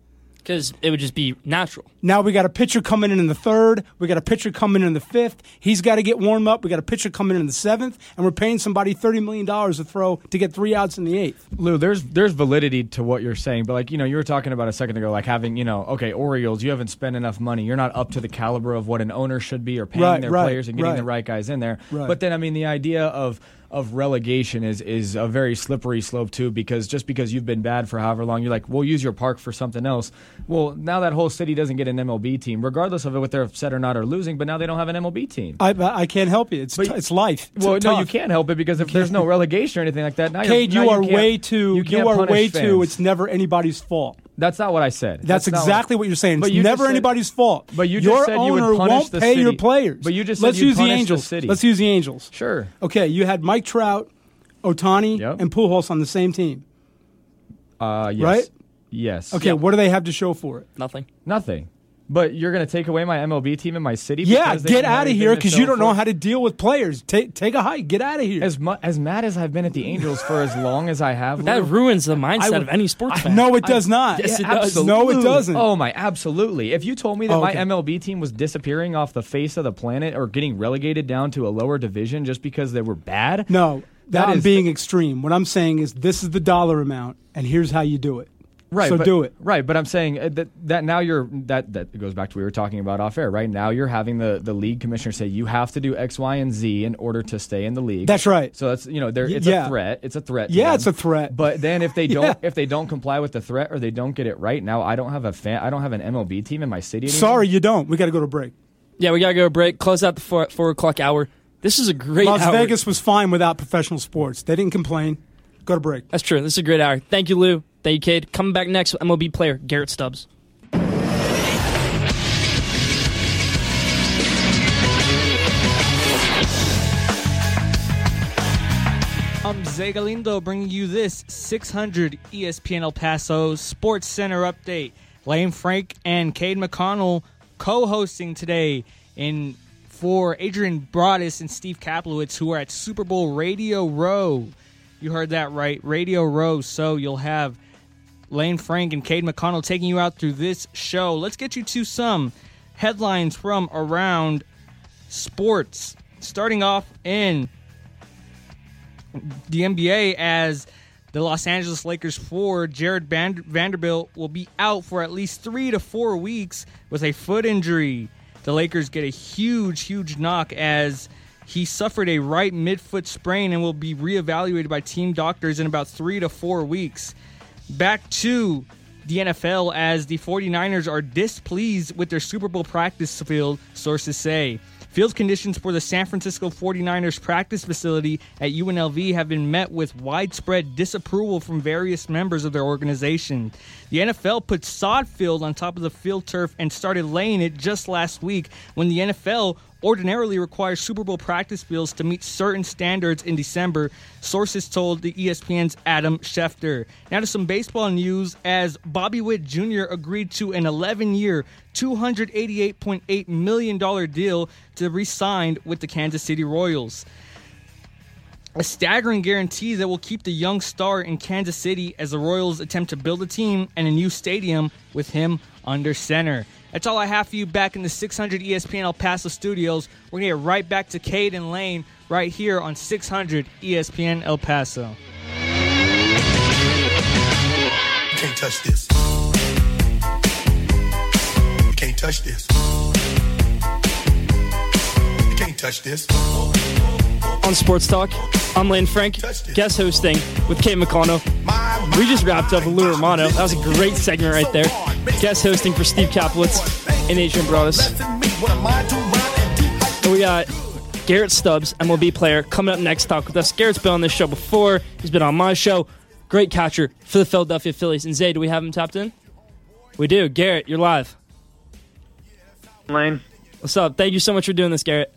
Because it would just be natural. Now we got a pitcher coming in in the third. We got a pitcher coming in in the fifth. He's got to get warmed up. We got a pitcher coming in in the seventh, and we're paying somebody thirty million dollars to throw to get three outs in the eighth. Lou, there's there's validity to what you're saying, but like you know, you were talking about a second ago, like having you know, okay, Orioles, you haven't spent enough money. You're not up to the caliber of what an owner should be, or paying Right, their right, players and getting right. the right guys in there. Right. But then, I mean, the idea of of relegation is is a very slippery slope too, because just because you've been bad for however long, you're like, we'll use your park for something else. Well, now that whole city doesn't get an MLB team, regardless of what they're upset or not or losing, but now they don't have an MLB team. I I can't help you. It's t- it's life. It's well, no, tough. you can't help it because if there's no relegation or anything like that, now you're- now you are can't- way too. You, can't are way too. It's never anybody's fault. That's not what I said. That's, not exactly what, you're saying. But It's you never said- anybody's fault. But you your just said you would owner punish won't the pay your city. players. But you just let's you'd use the punish the Angels. city. Let's use the Angels. Sure. Okay, you had Mike Trout, Ohtani, and Pujols on the same team. Uh, yes. Right? Yes. Okay, what do they have to show for it? Nothing. Nothing. But you're going to take away my MLB team in my city? Yeah, get out of here because you don't know how to deal with players. Take take a hike. Get out of here. As mu- as mad as I've been at the Angels for as long as I have, That Lou, ruins the mindset would- of any sports fan. No, it does not. Yes, Yeah, it does. No, it doesn't. Oh my, absolutely. If you told me that Oh, my. MLB team was disappearing off the face of the planet or getting relegated down to a lower division just because they were bad, No, That that being extreme. What I'm saying is this is the dollar amount, and here's how you do it. Right, So but, do it. Right, but I'm saying uh, that that now you're that that goes back to what we were talking about off air. Right now you're having the the league commissioner say you have to do X, Y, and Z in order to stay in the league. That's right. So that's you know there it's yeah. a threat. It's a threat. Yeah, it's a threat. But then if they don't if they don't comply with the threat or they don't get it right, now I don't have a fan. I don't have an MLB team in my city. Anymore. Sorry, you don't. We got to go to break. Yeah, we gotta go to break. Close out the four, four o'clock hour. This is a great Las hour. Vegas was fine without professional sports. They didn't complain. Go to break. That's true. This is a great hour. Thank you, Lou. Thank you, Cade. Coming back next with MLB player Garrett Stubbs. Um, I'm Zay Galindo bringing you this 600 ESPN El Paso Sports Center update. Lane Frank and Cade McConnell co-hosting today in for Adrian Broadus and Steve Kaplowitz, who are at Super Bowl Radio Row. You heard that right, Radio Row. So you'll have Lane Frank and Cade McConnell taking you out through this show. Let's get you to some headlines from around sports. Starting off in the NBA as the Los Angeles Lakers forward Jarred Van- Vanderbilt will be out for at least three to four weeks with a foot injury. The Lakers get a huge, huge knock as he suffered a right midfoot sprain and will be reevaluated by team doctors in about three to four weeks. Back to the NFL as the 49ers are displeased with their Super Bowl practice field, sources say. Field conditions for the San Francisco 49ers practice facility at UNLV have been met with widespread disapproval from various members of their organization. The NFL put sod field on top of the field turf and started laying it just last week when the NFL ordinarily requires Super Bowl practice fields to meet certain standards in December, sources told the ESPN's Adam Schefter. Now to some baseball news as Bobby Witt Jr. agreed to an 11 year, $288.8 million deal to re sign with the Kansas City Royals. a staggering guarantee that will keep the young star in Kansas City as the Royals attempt to build a team and a new stadium with him under center. That's all I have for you back in the 600 ESPN El Paso studios. We're going to get right back to Cade and Lane right here on 600 ESPN El Paso. You can't touch this. You can't touch this. You can't touch this. on Sports Talk. I'm Lane Frank, guest hosting with Cade McConnell. We just wrapped up Lou Romano. That was a great segment right there. Guest hosting for Steve Kaplowitz and Adrian Broadus. And we got Garrett Stubbs, MLB player, coming up next. Talk with us. Garrett's been on this show before. He's been on my show. Great catcher for the Philadelphia Phillies. And Zay, do we have him tapped in? We do. Garrett, you're live. Lane. What's up? Thank you so much for doing this, Garrett.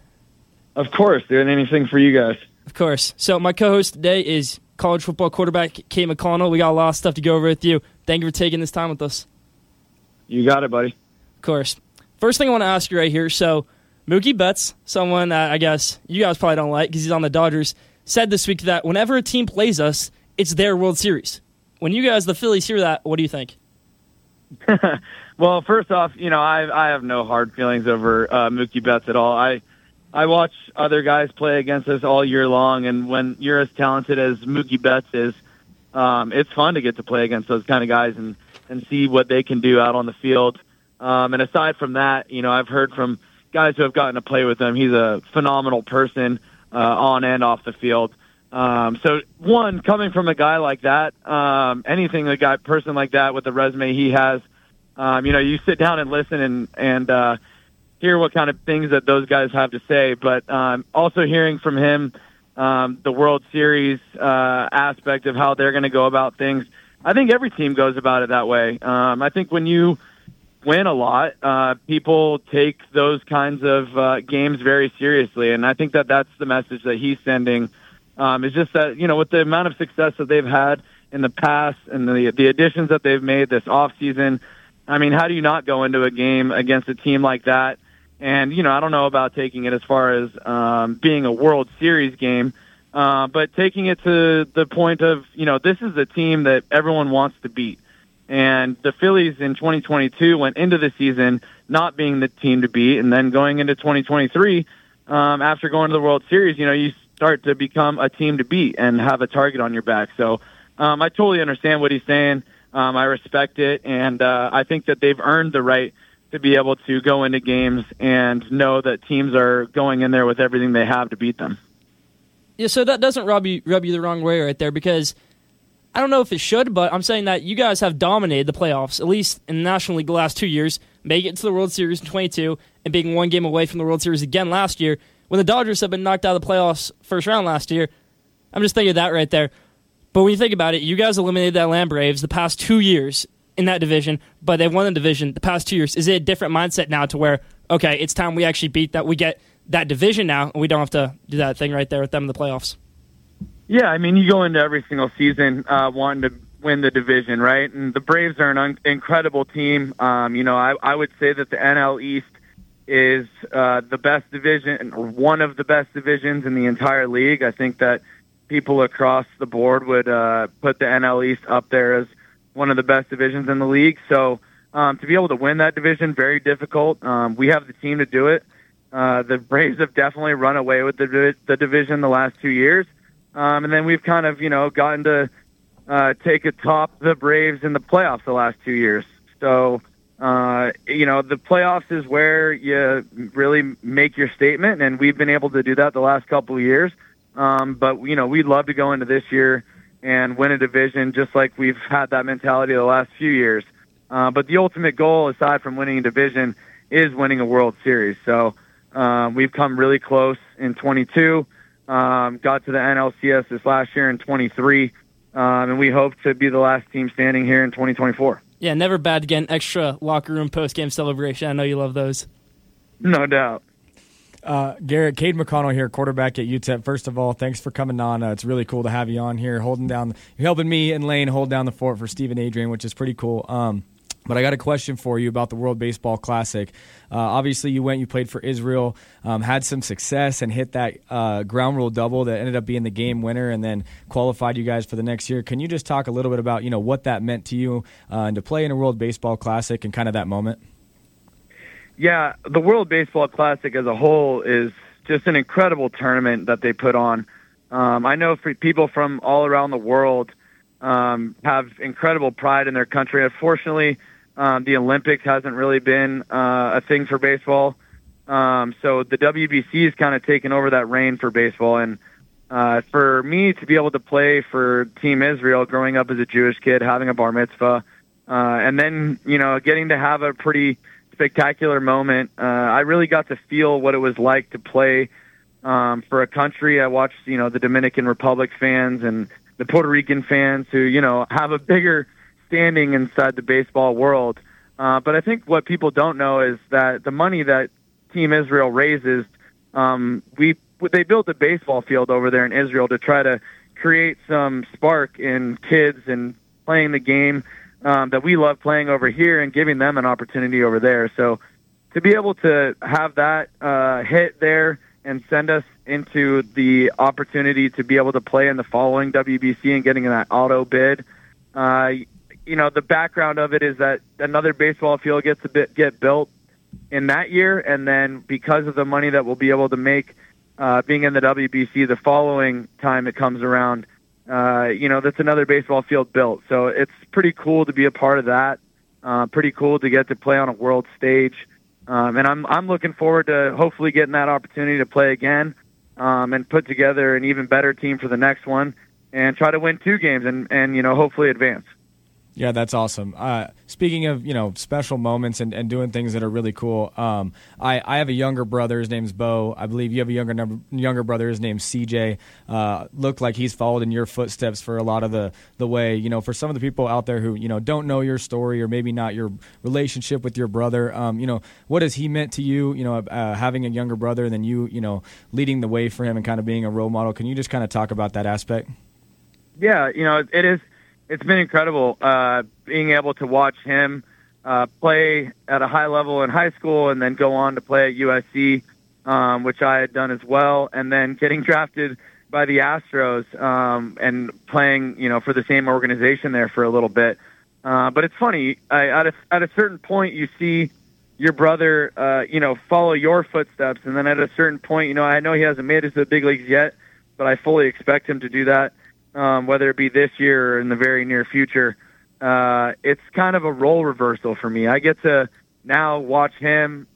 Of course, doing anything for you guys. Of course. So my co-host today is college football quarterback Cade McConnell. We got a lot of stuff to go over with you. Thank you for taking this time with us. You got it, buddy. Of course. First thing I want to ask you right here. So Mookie Betts, someone that I guess you guys probably don't like because he's on the Dodgers, said this week that whenever a team plays us, it's their World Series. When you guys, the Phillies, hear that, what do you think? Well, first off, you know I I have no hard feelings over uh, Mookie Betts at all. I I watch other guys play against us all year long, and when you're as talented as Mookie Betts is, um, it's fun to get to play against those kind of guys and and see what they can do out on the field. Um, and aside from that, you know, I've heard from guys who have gotten to play with him. He's a phenomenal person uh, on and off the field. Um, so one coming from a guy like that, um, anything a guy person like that with the resume he has, um, you know, you sit down and listen and and uh, hear what kind of things that those guys have to say. But um, also hearing from him um, the World Series uh, aspect of how they're going to go about things. I think every team goes about it that way. Um, I think when you win a lot, uh, people take those kinds of uh, games very seriously, and I think that that's the message that he's sending. Um, is just that you know with the amount of success that they've had in the past and the the additions that they've made this off season. I mean, how do you not go into a game against a team like that? And you know, I don't know about taking it as far as um, being a World Series game, uh, but taking it to the point of you know this is a team that everyone wants to beat. And the Phillies in 2022 went into the season not being the team to beat, and then going into 2023, um, after going to the World Series, you know, you start to become a team to beat and have a target on your back. So um, I totally understand what he's saying. Um, I respect it, and uh, I think that they've earned the right to be able to go into games and know that teams are going in there with everything they have to beat them. Yeah, so that doesn't rub you rub you the wrong way right there because I don't know if it should, but I'm saying that you guys have dominated the playoffs, at least in the National League the last two years, making it to the World Series in 22 and being one game away from the World Series again last year when the Dodgers have been knocked out of the playoffs first round last year. I'm just thinking of that right there. But when you think about it, you guys eliminated the Atlanta Braves the past two years in that division, but they've won the division the past two years. Is it a different mindset now to where, okay, it's time we actually beat that, we get that division now, and we don't have to do that thing right there with them in the playoffs? Yeah, I mean, you go into every single season uh, wanting to win the division, right? And the Braves are an un- incredible team. Um, you know, I, I would say that the NL East is uh, the best division, one of the best divisions in the entire league. I think that people across the board would uh, put the NL East up there as one of the best divisions in the league. So um, to be able to win that division, very difficult. Um, we have the team to do it. Uh, the Braves have definitely run away with the the division the last two years, um, and then we've kind of you know gotten to uh, take atop the Braves in the playoffs the last two years. So uh, you know the playoffs is where you really make your statement, and we've been able to do that the last couple of years. Um, but you know we'd love to go into this year and win a division just like we've had that mentality the last few years. Uh, but the ultimate goal, aside from winning a division, is winning a World Series. So um, we've come really close in 22. Um, got to the NLCS this last year in 23, um, and we hope to be the last team standing here in 2024. Yeah, never bad to get an extra locker room post game celebration. I know you love those. No doubt. Uh, Garrett, Cade McConnell here, quarterback at UTEP. First of all, thanks for coming on. Uh, it's really cool to have you on here, holding down, helping me and Lane hold down the fort for Steve and Adrian, which is pretty cool. Um, But I got a question for you about the World Baseball Classic. Uh, obviously, you went, you played for Israel, um, had some success, and hit that uh, ground rule double that ended up being the game winner, and then qualified you guys for the next year. Can you just talk a little bit about you know what that meant to you uh, and to play in a World Baseball Classic and kind of that moment? Yeah, the World Baseball Classic as a whole is just an incredible tournament that they put on. Um, I know people from all around the world um, have incredible pride in their country. Unfortunately, um, the Olympics hasn't really been uh, a thing for baseball. Um, so the WBC has kind of taken over that reign for baseball. And uh, for me to be able to play for Team Israel, growing up as a Jewish kid, having a bar mitzvah, uh, and then you know getting to have a pretty spectacular moment, uh, I really got to feel what it was like to play um, for a country. I watched you know the Dominican Republic fans and the Puerto Rican fans who you know have a bigger standing inside the baseball world. Uh, but I think what people don't know is that the money that Team Israel raises, um, we they built a baseball field over there in Israel to try to create some spark in kids and playing the game um, that we love playing over here and giving them an opportunity over there. So to be able to have that uh, hit there and send us into the opportunity to be able to play in the following WBC and getting that auto bid. Uh, you know, the background of it is that another baseball field gets a bit get built in that year, and then because of the money that we'll be able to make uh, being in the WBC the following time it comes around, uh, you know, that's another baseball field built. So it's pretty cool to be a part of that. Uh, pretty cool to get to play on a world stage. Um, and I'm I'm looking forward to hopefully getting that opportunity to play again um, and put together an even better team for the next one and try to win two games and and you know hopefully advance. Yeah, that's awesome. Uh, speaking of you know special moments and, and doing things that are really cool, um, I, I have a younger brother. His name's Bo. I believe you have a younger number, younger brother. His name's CJ. Uh, looked like he's followed in your footsteps for a lot of the the way. You know, for some of the people out there who you know don't know your story or maybe not your relationship with your brother. Um, you know, what has he meant to you? You know, uh, having a younger brother and then you you know leading the way for him and kind of being a role model. Can you just kind of talk about that aspect? Yeah, you know, it is it's been incredible uh, being able to watch him uh, play at a high level in high school and then go on to play at USC, um, which I had done as well, and then getting drafted by the Astros um, and playing, you know, for the same organization there for a little bit. Uh, but it's funny. I, at a at a certain point, you see your brother, uh, you know, follow your footsteps, and then at a certain point, you know, I know he hasn't made it to the big leagues yet, but I fully expect him to do that um, whether it be this year or in the very near future. Uh, it's kind of a role reversal for me. I get to now watch him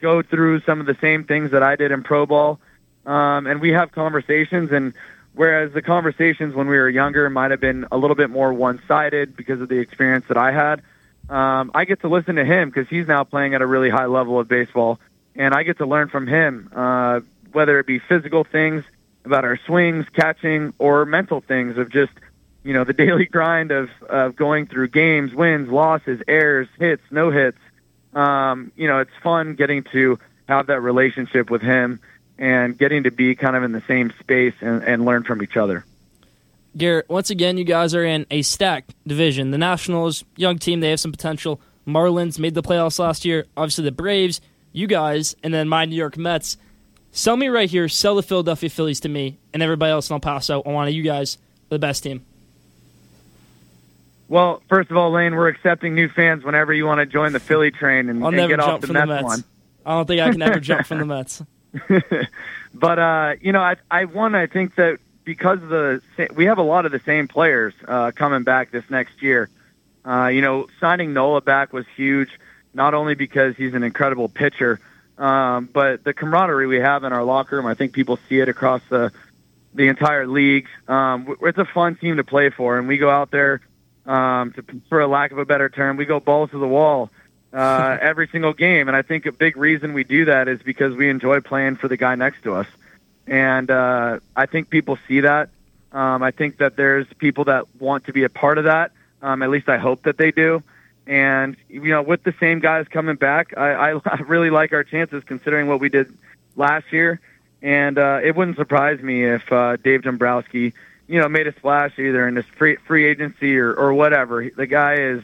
go through some of the same things that I did in pro ball, um, and we have conversations. And whereas the conversations when we were younger might have been a little bit more one-sided because of the experience that I had, um, I get to listen to him because he's now playing at a really high level of baseball, and I get to learn from him, uh, whether it be physical things about our swings, catching, or mental things of just you know the daily grind of of going through games, wins, losses, errors, hits, no hits. Um, you know, it's fun getting to have that relationship with him and getting to be kind of in the same space and, and learn from each other. Garrett, once again, you guys are in a stacked division. The Nationals, young team, they have some potential. Marlins made the playoffs last year. Obviously, the Braves, you guys, and then my New York Mets. Sell me right here. Sell the Philadelphia Phillies to me and everybody else in El Paso. I want you guys the best team. Well, first of all, Lane, we're accepting new fans whenever you want to join the Philly train and, and get off the Mets, the Mets. one. I don't think I can ever jump from the Mets. But uh, you know, I I one I think that because of the we have a lot of the same players uh, coming back this next year. Uh, you know, signing Nola back was huge, not only because he's an incredible pitcher, um, but the camaraderie we have in our locker room. I think people see it across the the entire league. Um, it's a fun team to play for, and we go out there, um, to, for a lack of a better term, we go balls to the wall uh, every single game. And I think a big reason we do that is because we enjoy playing for the guy next to us. And uh, I think people see that. Um, I think that there's people that want to be a part of that. Um, at least I hope that they do. And you know, with the same guys coming back, I, I really like our chances considering what we did last year. And uh, it wouldn't surprise me if uh, Dave Dombrowski, you know, made a splash either in this free free agency or, or whatever. The guy is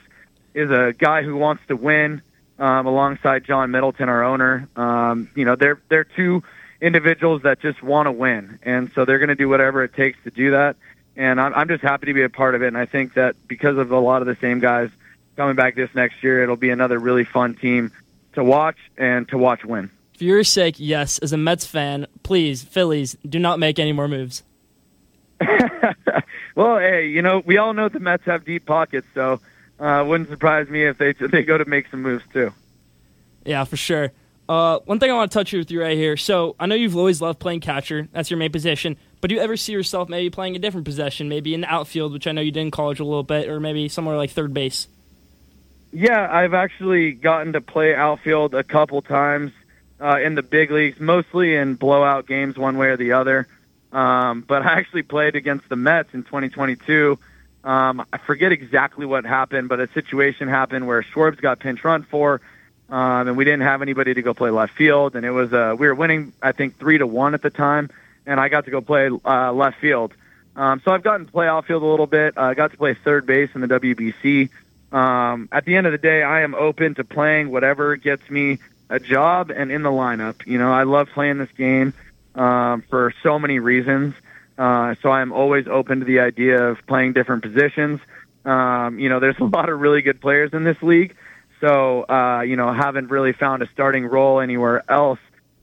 is a guy who wants to win um, alongside John Middleton, our owner. Um, you know, they're they're two individuals that just want to win, and so they're going to do whatever it takes to do that. And I'm, I'm just happy to be a part of it. And I think that because of a lot of the same guys coming back this next year, it'll be another really fun team to watch and to watch win. For your sake, yes. As a Mets fan, please, Phillies, do not make any more moves. Well, hey, you know, we all know the Mets have deep pockets, so uh, wouldn't surprise me if they they go to make some moves too. Yeah, for sure. Uh, one thing I want to touch with you right here. So I know you've always loved playing catcher. That's your main position. But do you ever see yourself maybe playing a different position, maybe in the outfield, which I know you did in college a little bit, or maybe somewhere like third base? Yeah, I've actually gotten to play outfield a couple times uh, in the big leagues, mostly in blowout games, one way or the other. Um, but I actually played against the Mets in 2022. Um, I forget exactly what happened, but a situation happened where Schwarber got pinch run for, um, and we didn't have anybody to go play left field, and it was uh, we were winning, I think three to one at the time, and I got to go play uh, left field. Um, so I've gotten to play outfield a little bit. I uh, got to play third base in the WBC. Um, at the end of the day, I am open to playing whatever gets me a job and in the lineup. You know, I love playing this game um, for so many reasons. Uh, so I'm always open to the idea of playing different positions. Um, you know, there's a lot of really good players in this league. So, uh, you know, haven't really found a starting role anywhere else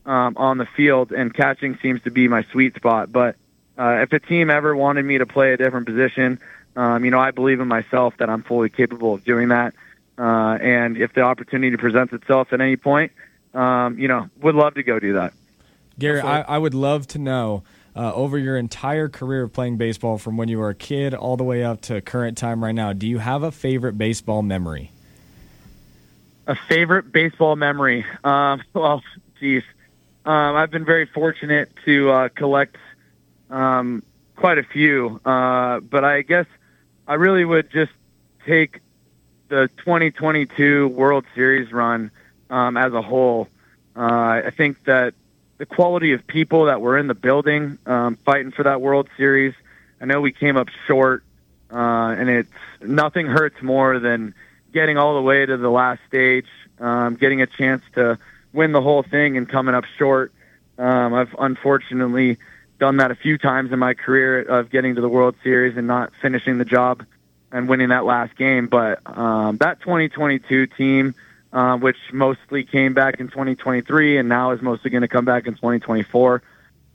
um, on the field, and catching seems to be my sweet spot. But uh, if a team ever wanted me to play a different position, um, you know, I believe in myself that I'm fully capable of doing that. Uh, and if the opportunity presents itself at any point, um, you know, would love to go do that. Gary, I, I would love to know uh, over your entire career of playing baseball, from when you were a kid all the way up to current time right now, do you have a favorite baseball memory? A favorite baseball memory? Um, well, geez, um, I've been very fortunate to uh, collect um, quite a few, uh, but I guess I really would just take the 2022 World Series run um, as a whole. Uh, I think that the quality of people that were in the building um, fighting for that World Series. I know we came up short, uh, and it's nothing hurts more than getting all the way to the last stage, um, getting a chance to win the whole thing, and coming up short. Um, I've unfortunately done that a few times in my career of getting to the World Series and not finishing the job and winning that last game. But um, that 2022 team uh, which mostly came back in 2023 and now is mostly going to come back in 2024.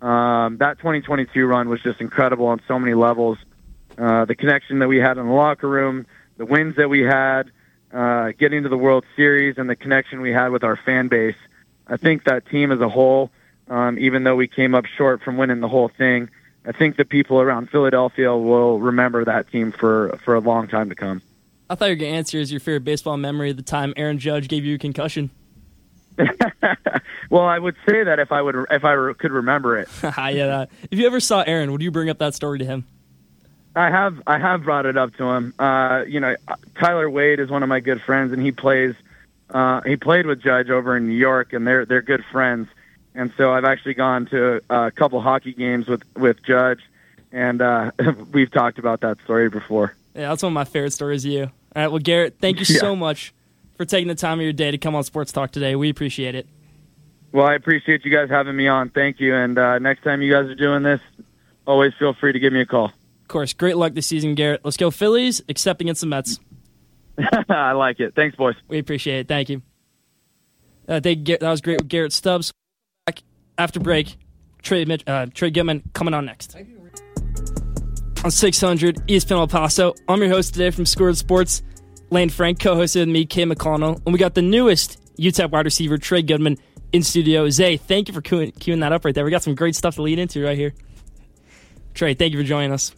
Um, that 2022 run was just incredible on so many levels. Uh, the connection that we had in the locker room, the wins that we had, uh, getting to the World Series, and the connection we had with our fan base. I think that team as a whole, um, even though we came up short from winning the whole thing, I think the people around Philadelphia will remember that team for for a long time to come. I thought your answer is your favorite baseball memory of the time Aaron Judge gave you a concussion. well, I would say that if I would if I could remember it. yeah. If you ever saw Aaron, would you bring up that story to him? I have I have brought it up to him. Uh, you know, Tyler Wade is one of my good friends, and he plays. Uh, he played with Judge over in New York, and they're they're good friends. And so I've actually gone to a couple hockey games with with Judge, and uh, we've talked about that story before. Yeah, that's one of my favorite stories of you. All right, well, Garrett, thank you yeah. so much for taking the time of your day to come on Sports Talk today. We appreciate it. Well, I appreciate you guys having me on. Thank you. And uh, next time you guys are doing this, always feel free to give me a call. Of course. Great luck this season, Garrett. Let's go Phillies, except against the Mets. I like it. Thanks, boys. We appreciate it. Thank you. Uh, they, that was great with Garrett Stubbs. After break, Trey, uh, Trey Goodman coming on next on 600 East ESPN El Paso. I'm your host today from Squared Sports. Lane Frank, co-hosted with me, Cade McConnell, and we got the newest UTEP wide receiver, Trey Goodman, in studio. Zay, thank you for queuing, queuing that up right there. We got some great stuff to lead into right here. Trey, thank you for joining us.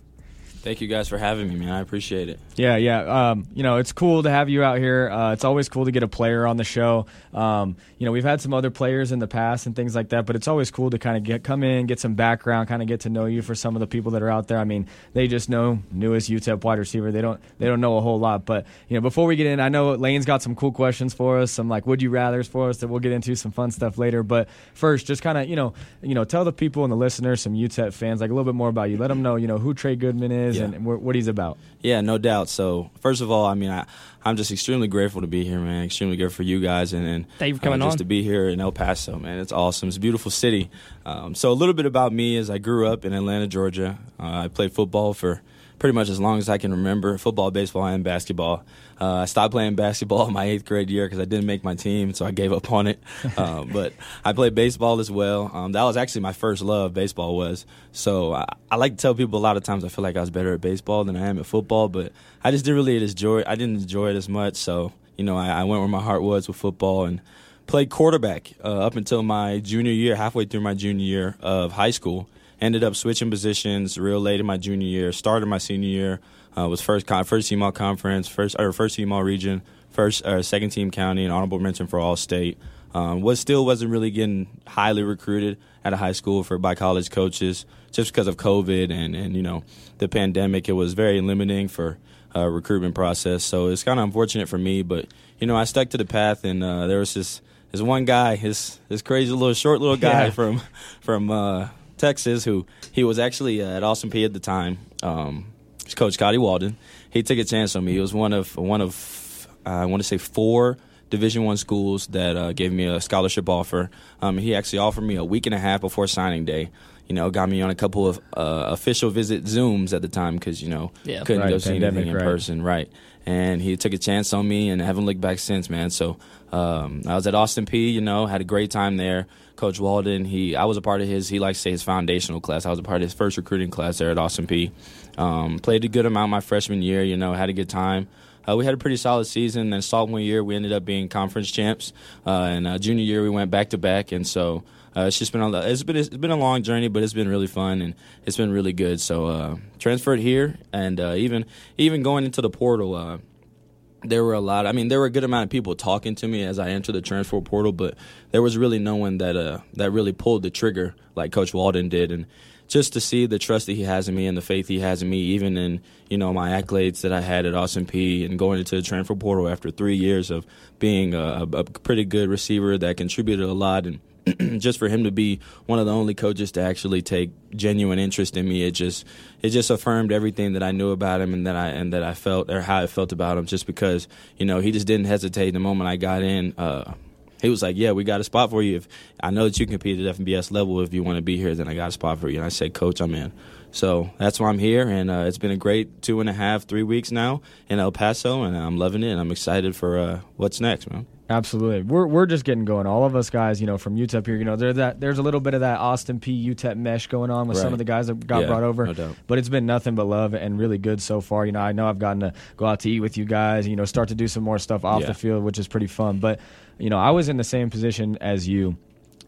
Thank you guys for having me, man. I appreciate it. Yeah, yeah. Um, you know, it's cool to have you out here. Uh, it's always cool to get a player on the show. Um, you know, we've had some other players in the past and things like that, but it's always cool to kind of get come in, get some background, kind of get to know you for some of the people that are out there. I mean, they just know newest UTEP wide receiver. They don't they don't know a whole lot. But you know, before we get in, I know Lane's got some cool questions for us, some like would you rather's for us that we'll get into some fun stuff later. But first, just kind of you know, you know, tell the people and the listeners, some UTEP fans, like a little bit more about you. Let them know, you know, who Trey Goodman is yeah. and what he's about. Yeah, no doubt. So first of all, I mean, I, I'm just extremely grateful to be here, man. Extremely grateful for you guys, and, and Thank you for coming uh, just on. to be here in El Paso, man. It's awesome. It's a beautiful city. Um, so a little bit about me is I grew up in Atlanta, Georgia. Uh, I played football for pretty much as long as I can remember football, baseball, and basketball. Uh, I stopped playing basketball in my eighth grade year because I didn't make my team, so I gave up on it. Uh, but I played baseball as well. Um, that was actually my first love, baseball was. So I, I like to tell people a lot of times I feel like I was better at baseball than I am at football, but I just didn't really enjoy I didn't enjoy it as much. So, you know, I, I went where my heart was with football and played quarterback uh, up until my junior year, halfway through my junior year of high school. Ended up switching positions real late in my junior year. Started my senior year. Uh, was first con- first team all conference, first or first team all region, first or second team county, and honorable mention for all state. Um, was still wasn't really getting highly recruited at a high school for by college coaches just because of COVID and and you know the pandemic. It was very limiting for uh, recruitment process. So it's kind of unfortunate for me, but you know I stuck to the path, and uh, there was this this one guy, his this crazy little short little guy Yeah. from from uh, Texas, who he was actually uh, at Austin Peay at the time. Um, Coach Scotty Walden. He took a chance on me. He was one of one of uh, I want to say four Division One schools that uh, gave me a scholarship offer. Um, he actually offered me a week and a half before signing day. You know, got me on a couple of uh, official visit Zooms at the time because you know Yeah. couldn't Right, go see pandemic, anything in right. person, right? And he took a chance on me, and I haven't looked back since, man. So um, I was at Austin Peay. You know, had a great time there. Coach Walden, he I was a part of his. He likes to say his foundational class. I was a part of his first recruiting class there at Austin Peay. Um, played a good amount my freshman year. You know, had a good time. Uh, we had a pretty solid season. Then sophomore year, we ended up being conference champs. Uh, and uh, junior year, we went back to back. And so uh, it's just been a it's been it's been a long journey, but it's been really fun and it's been really good. So uh, transferred here, and uh, even even going into the portal. There were a lot. I mean, there were a good amount of people talking to me as I entered the transfer portal, but there was really no one that that really pulled the trigger like Coach Walden did, and just to see the trust that he has in me and the faith he has in me, even in you know my accolades that I had at Austin Peay and going into the transfer portal after three years of being a, a pretty good receiver that contributed a lot and. just for him to be one of the only coaches to actually take genuine interest in me, it just it just affirmed everything that I knew about him and that I and that I felt or how I felt about him. Just because you know he just didn't hesitate the moment I got in. Uh, he was like, "Yeah, we got a spot for you. If I know that you can compete at the FBS level, if you want to be here, then I got a spot for you." And I said, "Coach, I'm in." So that's why I'm here, and uh, it's been a great two and a half, three weeks now in El Paso, and I'm loving it. and I'm excited for uh, what's next, man. Absolutely, we're we're just getting going. All of us guys, you know, from UTEP here, you know, there's that there's a little bit of that Austin Peay UTEP mesh going on with some of the guys that got Yeah, brought over. no doubt. But it's been nothing but love and really good so far. You know, I know I've gotten to go out to eat with you guys. You know, start to do some more stuff off Yeah. the field, which is pretty fun. But you know, I was in the same position as you.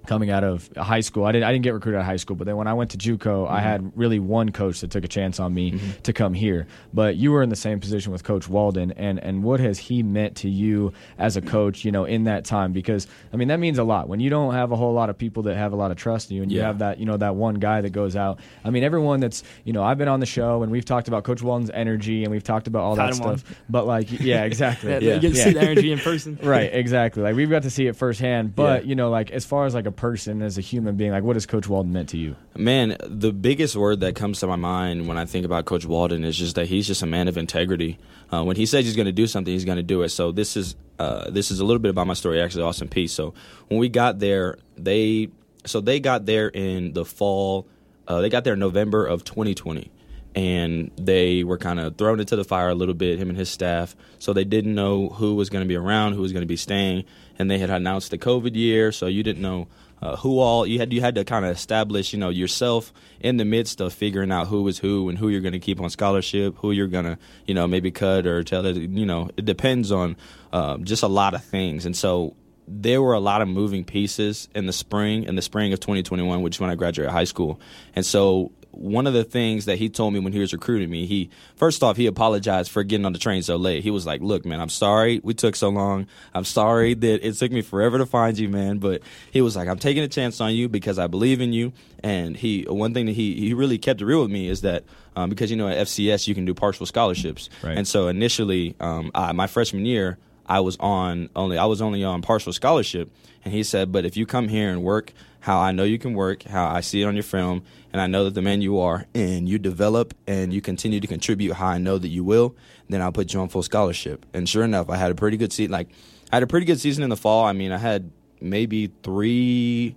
Coming out of high school, I didn't. I didn't get recruited out of high school, but then when I went to JUCO, I Mhm. had really one coach that took a chance on me Mm-hmm. to come here. But you were in the same position with Coach Walden, and and what has he meant to you as a coach? You know, in that time, because I mean that means a lot when you don't have a whole lot of people that have a lot of trust in you, and you have that you know that one guy that goes out. I mean, everyone that's you know I've been on the show and we've talked about Coach Walden's energy and we've talked about all that Had him on. stuff. But like, yeah, exactly. Yeah, you get to see the energy in person. right? Exactly. Like we've got to see it firsthand. But Yeah. you know, like as far as like a person, as a human being, like what has Coach Walden meant to you? Man, the biggest word that comes to my mind when I think about Coach Walden is just that he's just a man of integrity. Uh, when he says he's going to do something, he's going to do it. So this is uh, this is a little bit about my story, actually, Austin Peay. So when we got there, they so they got there in the fall. Uh, they got there in November of 2020, and they were kind of thrown into the fire a little bit. Him and his staff, so they didn't know who was going to be around, who was going to be staying, and they had announced the COVID year, so you didn't know uh, who all you had you had to kind of establish you know yourself in the midst of figuring out who is who and who you're going to keep on scholarship who you're going to you know maybe cut or tell it you know it depends on um, just a lot of things. And so there were a lot of moving pieces in the spring in the spring of 2021 which is when i graduated high school. And so one of the things that he told me when he was recruiting me, he first off he apologized for getting on the train so late. He was like, "Look, man, I'm sorry we took so long. I'm sorry that it took me forever to find you, man." But he was like, "I'm taking a chance on you because I believe in you." And he one thing that he he really kept it real with me is that um, because you know at FCS you can do partial scholarships, Right. and so initially um, I, my freshman year. I was on only I was only on partial scholarship, and he said, "But if you come here and work how I know you can work, how I see it on your film, and I know that the man you are, and you develop and you continue to contribute how I know that you will, then I'll put you on full scholarship." And sure enough, I had a pretty good season. Like I had a pretty good season in the fall. I mean, I had maybe three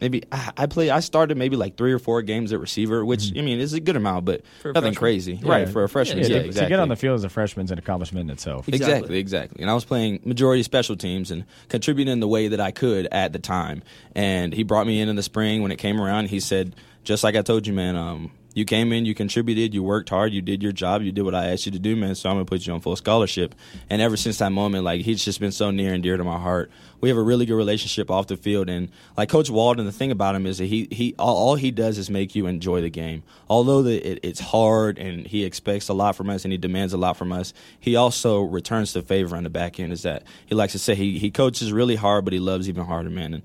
maybe I, I played. I started maybe like three or four games at receiver, which mm-hmm. I mean is a good amount, but For nothing freshman. crazy, Yeah. right? For a freshman, yeah, to, exactly. to get on the field as a freshman is an accomplishment in itself. Exactly. exactly, And I was playing majority special teams and contributing in the way that I could at the time. And he brought me in in the spring when it came around. He said, just like I told you, man, um, you came in, you contributed, you worked hard, you did your job, you did what I asked you to do, man. So I'm gonna put you on full scholarship. And ever since that moment, like he's just been so near and dear to my heart. We have a really good relationship off the field, and like Coach Walden, the thing about him is that he he all, all he does is make you enjoy the game. Although the, it, it's hard and he expects a lot from us and he demands a lot from us, he also returns the favor on the back end. Is that he likes to say he he coaches really hard, but he loves even harder, man. And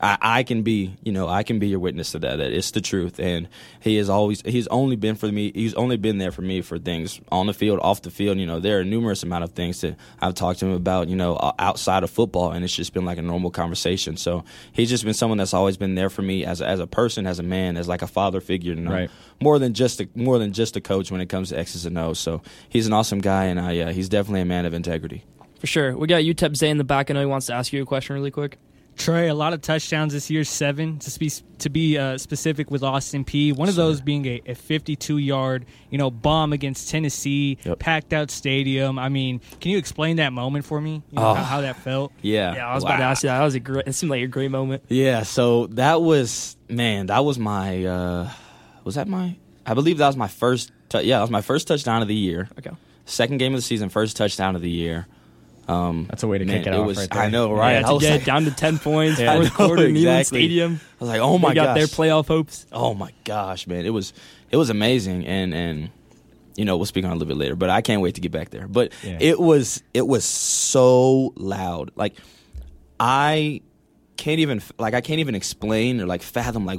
I, I can be, you know, I can be your witness to that. That it's the truth, and he has always, he's only been for me. He's only been there for me for things on the field, off the field. You know, there are numerous amount of things that I've talked to him about, you know, outside of football, and it's just been like a normal conversation. So he's just been someone that's always been there for me as a, as a person, as a man, as like a father figure. You know, Right. more than just a, more than just a coach when it comes to X's and O's. So he's an awesome guy, and I, uh, he's definitely a man of integrity. For sure. We got UTEP Zay in the back. I know he wants to ask you a question really quick. Trey, a lot of touchdowns this year, seven to be to be uh, specific with Austin Peay. One of those being a, a 52 yard, you know, bomb against Tennessee, packed out stadium. I mean, can you explain that moment for me? You know, Oh. how, how that felt? Yeah. Yeah, I was about to ask you that. That was a great. It seemed like a great moment. Yeah, so that was man, that was my uh was that my I believe that was my first tou- yeah, that was my first touchdown of the year. Okay. Second game of the season, first touchdown of the year. Um That's a way to man, kick it off was right there. I know, right? Yeah, I was get like- down to 10 points, Yeah, fourth know, quarter, Neyland exactly. Stadium. I was like, "Oh my god, They got their playoff hopes. Oh my gosh, man. It was it was amazing and and you know, we'll speak on it a little bit later, but I can't wait to get back there. But Yeah. it was it was so loud. Like I can't even like I can't even explain or like fathom like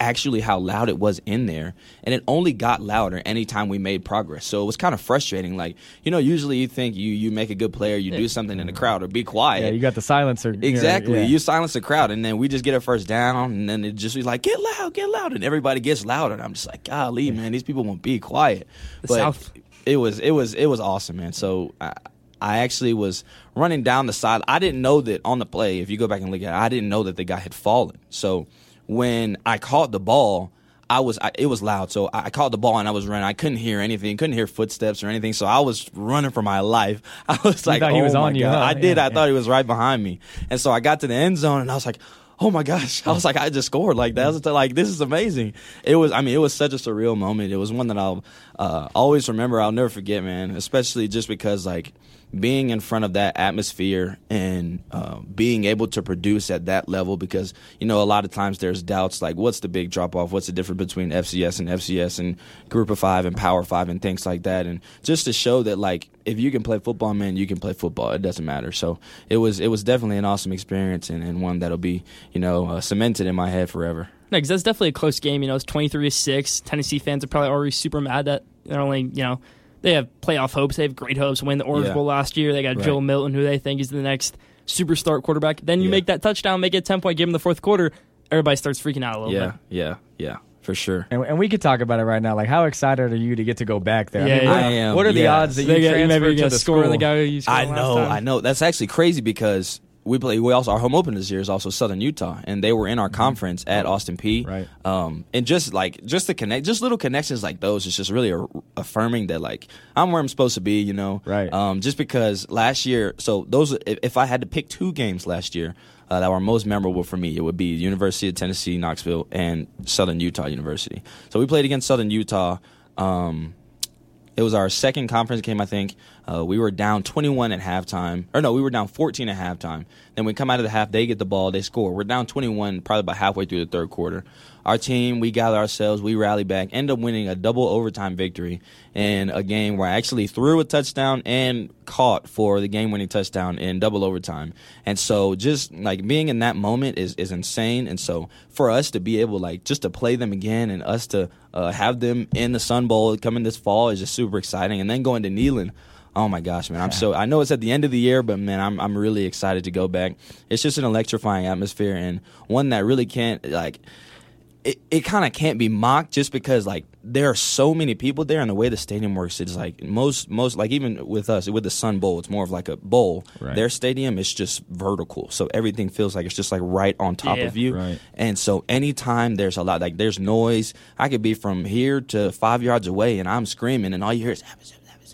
actually how loud it was in there and it only got louder anytime we made progress so it was kind of frustrating like you know usually you think you you make a good player you do something in the crowd or be quiet Yeah, you got the silencer. you know, Exactly. yeah. You silence the crowd, and then we just get a first down, and then it just be like, get loud, get loud, and everybody gets louder. And I'm just like, golly, man, these people won't be quiet. The but South. it was, it was, it was awesome, man. So I, I actually was running down the side. I didn't know that on the play. If you go back and look at it, I didn't know that the guy had fallen. So when I caught the ball. I was I, it was loud, so I I caught the ball and I was running. I couldn't hear anything, couldn't hear footsteps or anything. So I was running for my life. I was like, thought he "Oh was my on you, God." huh? I did. Yeah, I thought he was right behind me, and so I got to the end zone and I was like, "Oh my gosh!" I was like, "I just scored!" Like that was like this is amazing. It was. I mean, it was such a surreal moment. It was one that I'll uh, always remember. I'll never forget, man. Especially just because like being in front of that atmosphere and uh, being able to produce at that level because you know a lot of times there's doubts like what's the big drop off what's the difference between fcs and fcs and group of five and power five and things like that? And just to show that like if you can play football man you can play football. It doesn't matter. So it was it was definitely an awesome experience and, and one that'll be you know uh, cemented in my head forever. No, because that's definitely a close game. You know, it's 23 to 6. Tennessee fans are probably already super mad that they're only, you know, they have playoff hopes. They have great hopes. Win the Orange Yeah. Bowl last year. They got Right. Joe Milton, who they think is the next superstar quarterback. Then you Yeah. make that touchdown, make it a 10 point game in the fourth quarter. Everybody starts freaking out a little yeah bit. yeah yeah yeah for sure And, and we could talk about it right now. Like, how excited are you to get to go back there? Yeah, I mean, yeah. what, I am, what are the odds that They you get- transfer maybe you to the score on the guy you scored I last know, time. I know. That's actually crazy because we play. We also our home opener this year is also Southern Utah, and they were in our conference at Austin Peay. Right. Um, and just like just the connect, just little connections like those is just really a, affirming that like I'm where I'm supposed to be. You know. Right. Um, just because last year, so those if, if I had to pick two games last year. Uh, that were most memorable for me, it would be University of Tennessee, Knoxville, and Southern Utah University. So we played against Southern Utah. Um, it was our second conference game, I think. Uh, we were down 21 at halftime. Or no, we were down 14 at halftime. Then we come out of the half, they get the ball, they score. We're down 21 probably about halfway through the third quarter. Our team, we gather ourselves, we rally back, end up winning a double overtime victory in a game where I actually threw a touchdown and caught for the game winning touchdown in double overtime. And so just like being in that moment is, is insane. And so for us to be able like just to play them again and us to uh, have them in the Sun Bowl coming this fall is just super exciting. And then going to Neyland Oh my gosh, man! I'm so I know it's at the end of the year, but man, I'm I'm really excited to go back. It's just an electrifying atmosphere and one that really can't like. It, it kind of can't be mocked just because like there are so many people there and the way the stadium works it's like most most like even with us with the Sun Bowl it's more of like a bowl Right. their stadium is just vertical so everything feels like it's just like right on top Yeah. of you Right. and so anytime there's a lot like there's noise I could be from here to five yards away and I'm screaming and all you hear is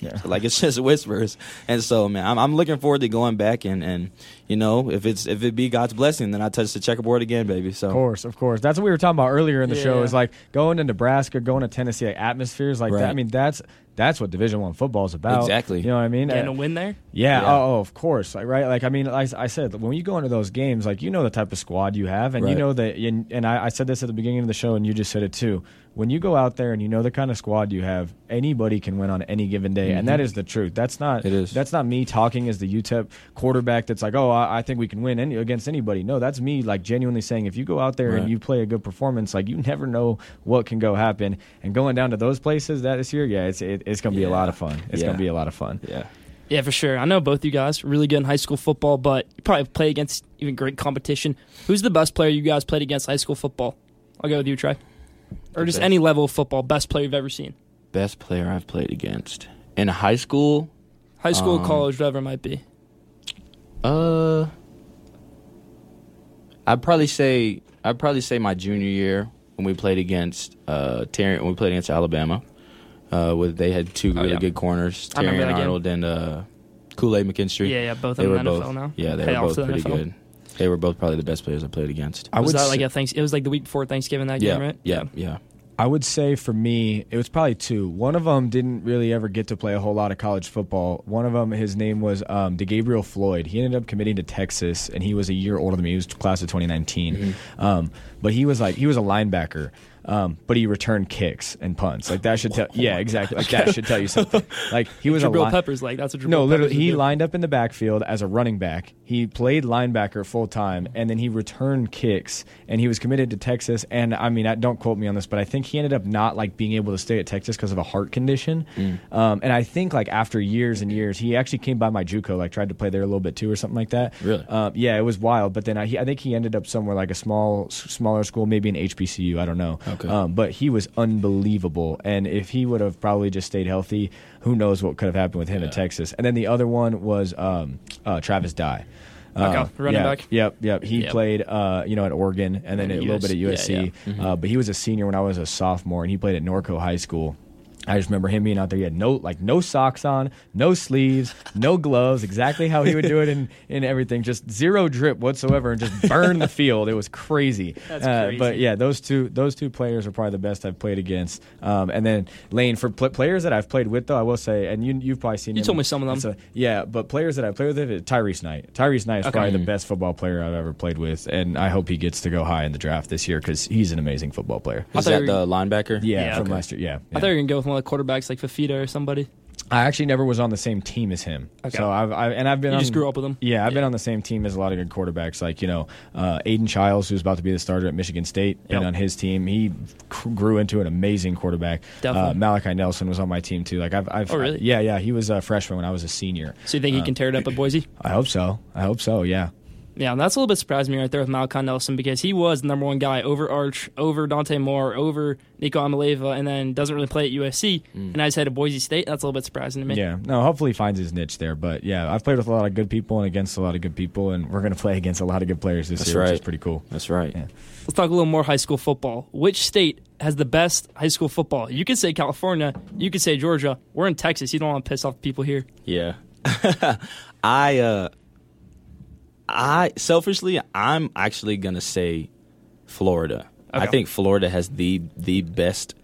like it's just whispers, and so man, I'm, I'm looking forward to going back and and you know if it's if it be God's blessing, then I touch the checkerboard again, baby. So Of course, of course. That's what we were talking about earlier in the show. Yeah. Is like going to Nebraska, going to Tennessee, like atmospheres like that. I mean, that's that's what Division One football is about. Exactly. You know what I mean? Getting Uh, a win there? Yeah. Yeah. Oh, oh, of course. Like, right. Like, I mean, like I said, when you go into those games, like you know the type of squad you have, and you know that. And, and I, I said this at the beginning of the show, and you just said it too. When you go out there and you know the kind of squad you have, anybody can win on any given day, and that Mhm. is the truth. That's not. It is. That's not me talking as the UTEP quarterback. That's like, oh, I, I think we can win any, against anybody. No, that's me like genuinely saying, if you go out there and you play a good performance, like you never know what can go happen. And going down to those places that this year, yeah, it's it, it's gonna be a lot of fun. It's Yeah. gonna be a lot of fun. Yeah. Yeah, for sure. I know both you guys really good in high school football, but you probably play against even great competition. Who's the best player you guys played against high school football? I'll go with you, Trey. Or just best- any level of football, best player you've ever seen. best player I've played against in high school, High school, um, college, whatever it might be. Uh, I'd probably say I'd probably say my junior year when we played against uh Terry when we played against Alabama. Uh, with they had two really yeah. good corners, Terry game. Arnold and uh, Kool Aid McKinstry. Yeah, yeah, both they of them the both, now. Yeah, they Pay were both pretty NFL. good. They were both probably the best players I played against. I was that s- like a thanks? It was like the week before Thanksgiving that yeah, game, right? yeah, yeah. I would say for me, it was probably two. One of them didn't really ever get to play a whole lot of college football. One of them, his name was um, DeGabriel Floyd. He ended up committing to Texas, and he was a year older than me. He was class of 2019. Um, but he was like he was a linebacker. Um, but he returned kicks and punts. Like that should tell. yeah, exactly. Like that should tell you something. Like he was a Jabril li- Peppers, like that's what Jabril no, literally, Peppers he lined up in the backfield as a running back. He played linebacker full time, and then he returned kicks. And he was committed to Texas. And I mean, I, don't quote me on this, but I think he ended up not like being able to stay at Texas because of a heart condition. Um, and I think like after years and years, he actually came by my JUCO, like tried to play there a little bit too, or something like that. Really? Um, yeah, it was wild. But then I, he, I think he ended up somewhere like a small, s- smaller school, maybe an HBCU. I don't know. Okay. Um, but he was unbelievable. And if he would have probably just stayed healthy, who knows what could have happened with him in Texas. And then the other one was um, uh, Travis Dye. Okay, Uh, running yeah, back. Yep, yep. He Yep. played, uh, you know, at Oregon, and then And a at little bit at USC. Yeah, yeah. Uh, but he was a senior when I was a sophomore, and he played at Norco High School. I just remember him being out there. He had no like no socks on, no sleeves, no gloves. Exactly how he would do it in, in everything. Just zero drip whatsoever, and just burn the field. It was crazy. That's Uh, crazy. But yeah, those two those two players are probably the best I've played against. Um, and then Lane for pl- players that I've played with though, I will say, and you you've probably seen. You him. told me some of them. A- yeah, but players that I played with, it, Tyrice Knight. Tyrice Knight is Okay. probably the best football player I've ever played with, and I hope he gets to go high in the draft this year because he's an amazing football player. Is that the linebacker? Yeah, Yeah, from okay. last year. Yeah, I thought you were gonna go with one the quarterbacks like Fifita or somebody. I actually never was on the same team as him. Okay. So I've, I've and I've been You on, just grew up with him? Yeah, I've been on the same team as a lot of good quarterbacks, like you know uh, Aidan Chiles, who's about to be the starter at Michigan State. Been Yep. on his team. He c- grew into an amazing quarterback. Definitely. Uh, Malachi Nelson was on my team too. Like I've, I've Oh, really? yeah, yeah. He was a freshman when I was a senior. So you think he Uh, can tear it up at Boise? I hope so. I hope so. Yeah. Yeah, and that's a little bit surprised me right there with Malachi Nelson because he was the number one guy over Arch, over Dante Moore, over Nico Iamaleava, and then doesn't really play at USC. And I just had a Boise State. That's a little bit surprising to me. Mm. Yeah, no. Hopefully, he finds his niche there. But yeah, I've played with a lot of good people and against a lot of good people, and we're going to play against a lot of good players this That's year, which is pretty cool. That's right. Yeah. Let's talk a little more high school football. Which state has the best high school football? You could say California. You could say Georgia. We're in Texas. You don't want to piss off people here. Yeah. I uh I selfishly I'm actually going to say Florida. I think Florida has the the best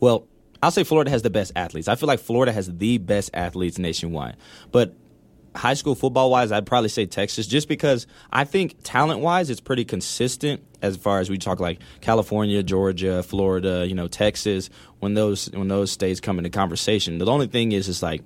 well, I'll say Florida has the best athletes. I feel like Florida has the best athletes nationwide. But high school football wise, I'd probably say Texas just because I think talent wise it's pretty consistent as far as we talk like California, Georgia, Florida, you know, Texas, when those when those states come into conversation. The only thing is is like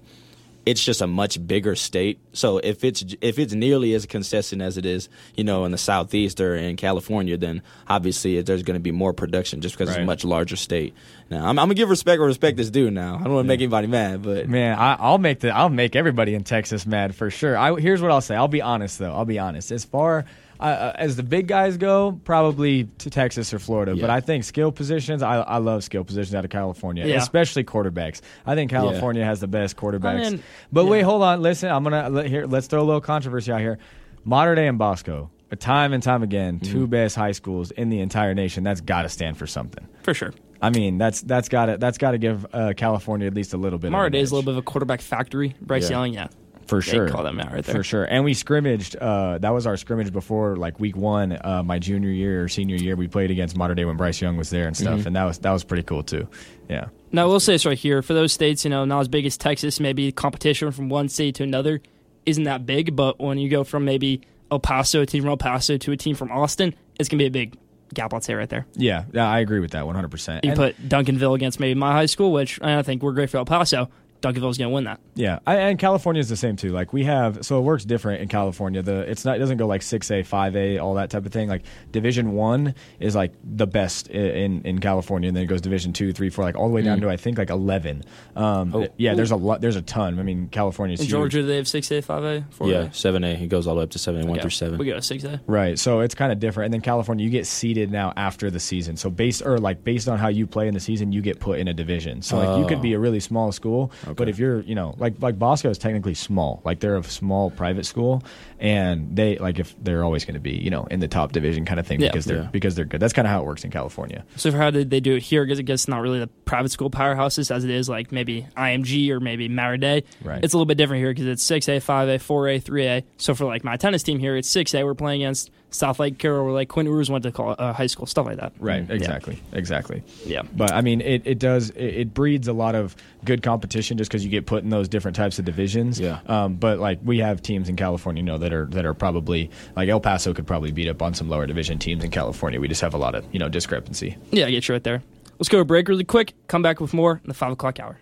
it's just a much bigger state. So if it's if it's nearly as consistent as it is, you know, in the southeast or in California, then obviously there's going to be more production just because it's a much larger state. Now I'm, I'm gonna give respect where respect is due. Now I don't want to make anybody mad, but Man, I, I'll make the I'll make everybody in Texas mad for sure. I, here's what I'll say. I'll be honest though. I'll be honest. As far uh, as the big guys go, probably to Texas or Florida. But I think skill positions. I, I love skill positions out of California, Yeah. especially quarterbacks. I think Yeah. California has the best quarterbacks. mean, but wait, hold on. Listen, I'm gonna let, here. Let's throw a little controversy out here. Mater Dei and Bosco, time and time again, Mm-hmm. two best high schools in the entire nation. That's got to stand for something. For sure. I mean, that's that's got to that's got to give uh, California at least a little bit. of Mara is a little bit of a quarterback factory. Bryce Yeah. Young, yeah. For They sure. call them out right there. For sure. And we scrimmaged. Uh, that was our scrimmage before like week one, uh, my junior year or senior year. We played against Mater Dei when Bryce Young was there and stuff, Mhm. and that was that was pretty cool too. Yeah. Now, we'll say this right here. For those states, you know, not as big as Texas, maybe competition from one state to another isn't that big. But when you go from maybe El Paso, a team from El Paso, to a team from Austin, it's going to be a big gap, I'd say, right there. Yeah, yeah, I agree with that 100. percent You put Duncanville against maybe my high school, which I think we're great for El Paso. Duncanville's going to win that. Yeah, I, and California is the same too. Like we have, so it works different in California. The it's not it doesn't go like six A, five A, all that type of thing. Like Division One is like the best in in California, and then it goes Division Two, Three, Four, like all the way down Mm. to I think like eleven. Um, Oh. yeah, there's a lot. There's a ton. I mean, California's In huge. Georgia, they have 6A, 5A, 4A. yeah, seven A. He goes all the way up to seven A, one through seven. We go to 6A. Right. So it's kind of different. And then California, you get seeded now after the season. So based or like based on how you play in the season, you get put in a division. So like you could Oh. be a really small school, but if you're, you know, like like Bosco is technically small. Like they're a small private school and they like if they're always going to be, you know, in the top division kind of thing Yeah. because they're Yeah. because they're good. That's kind of how it works in California. So for how did they do it here? Because I guess not really the private school powerhouses as it is like maybe IMG or maybe Day. Right. It's a little bit different here because it's 6A, 5A, 4A, 3A. So for like my tennis team here, it's 6A. We're playing against Southlake Carroll or like Quinn Ewers went to call uh, high school, stuff like that. Right, Yeah. exactly, exactly. Yeah. But I mean, it, it does it, it breeds a lot of good competition just because you get put in those different types of divisions. Yeah. Um, but like we have teams in California, you know, that are that are probably like El Paso could probably beat up on some lower division teams in California. We just have a lot of you know discrepancy. Yeah, I get you right there. Let's go to break really quick. Come back with more in the 5 o'clock hour.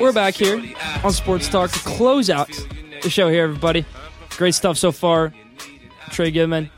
We're back here on Sports Talk to close out the show here, everybody. Great stuff so far. Trey Goodman,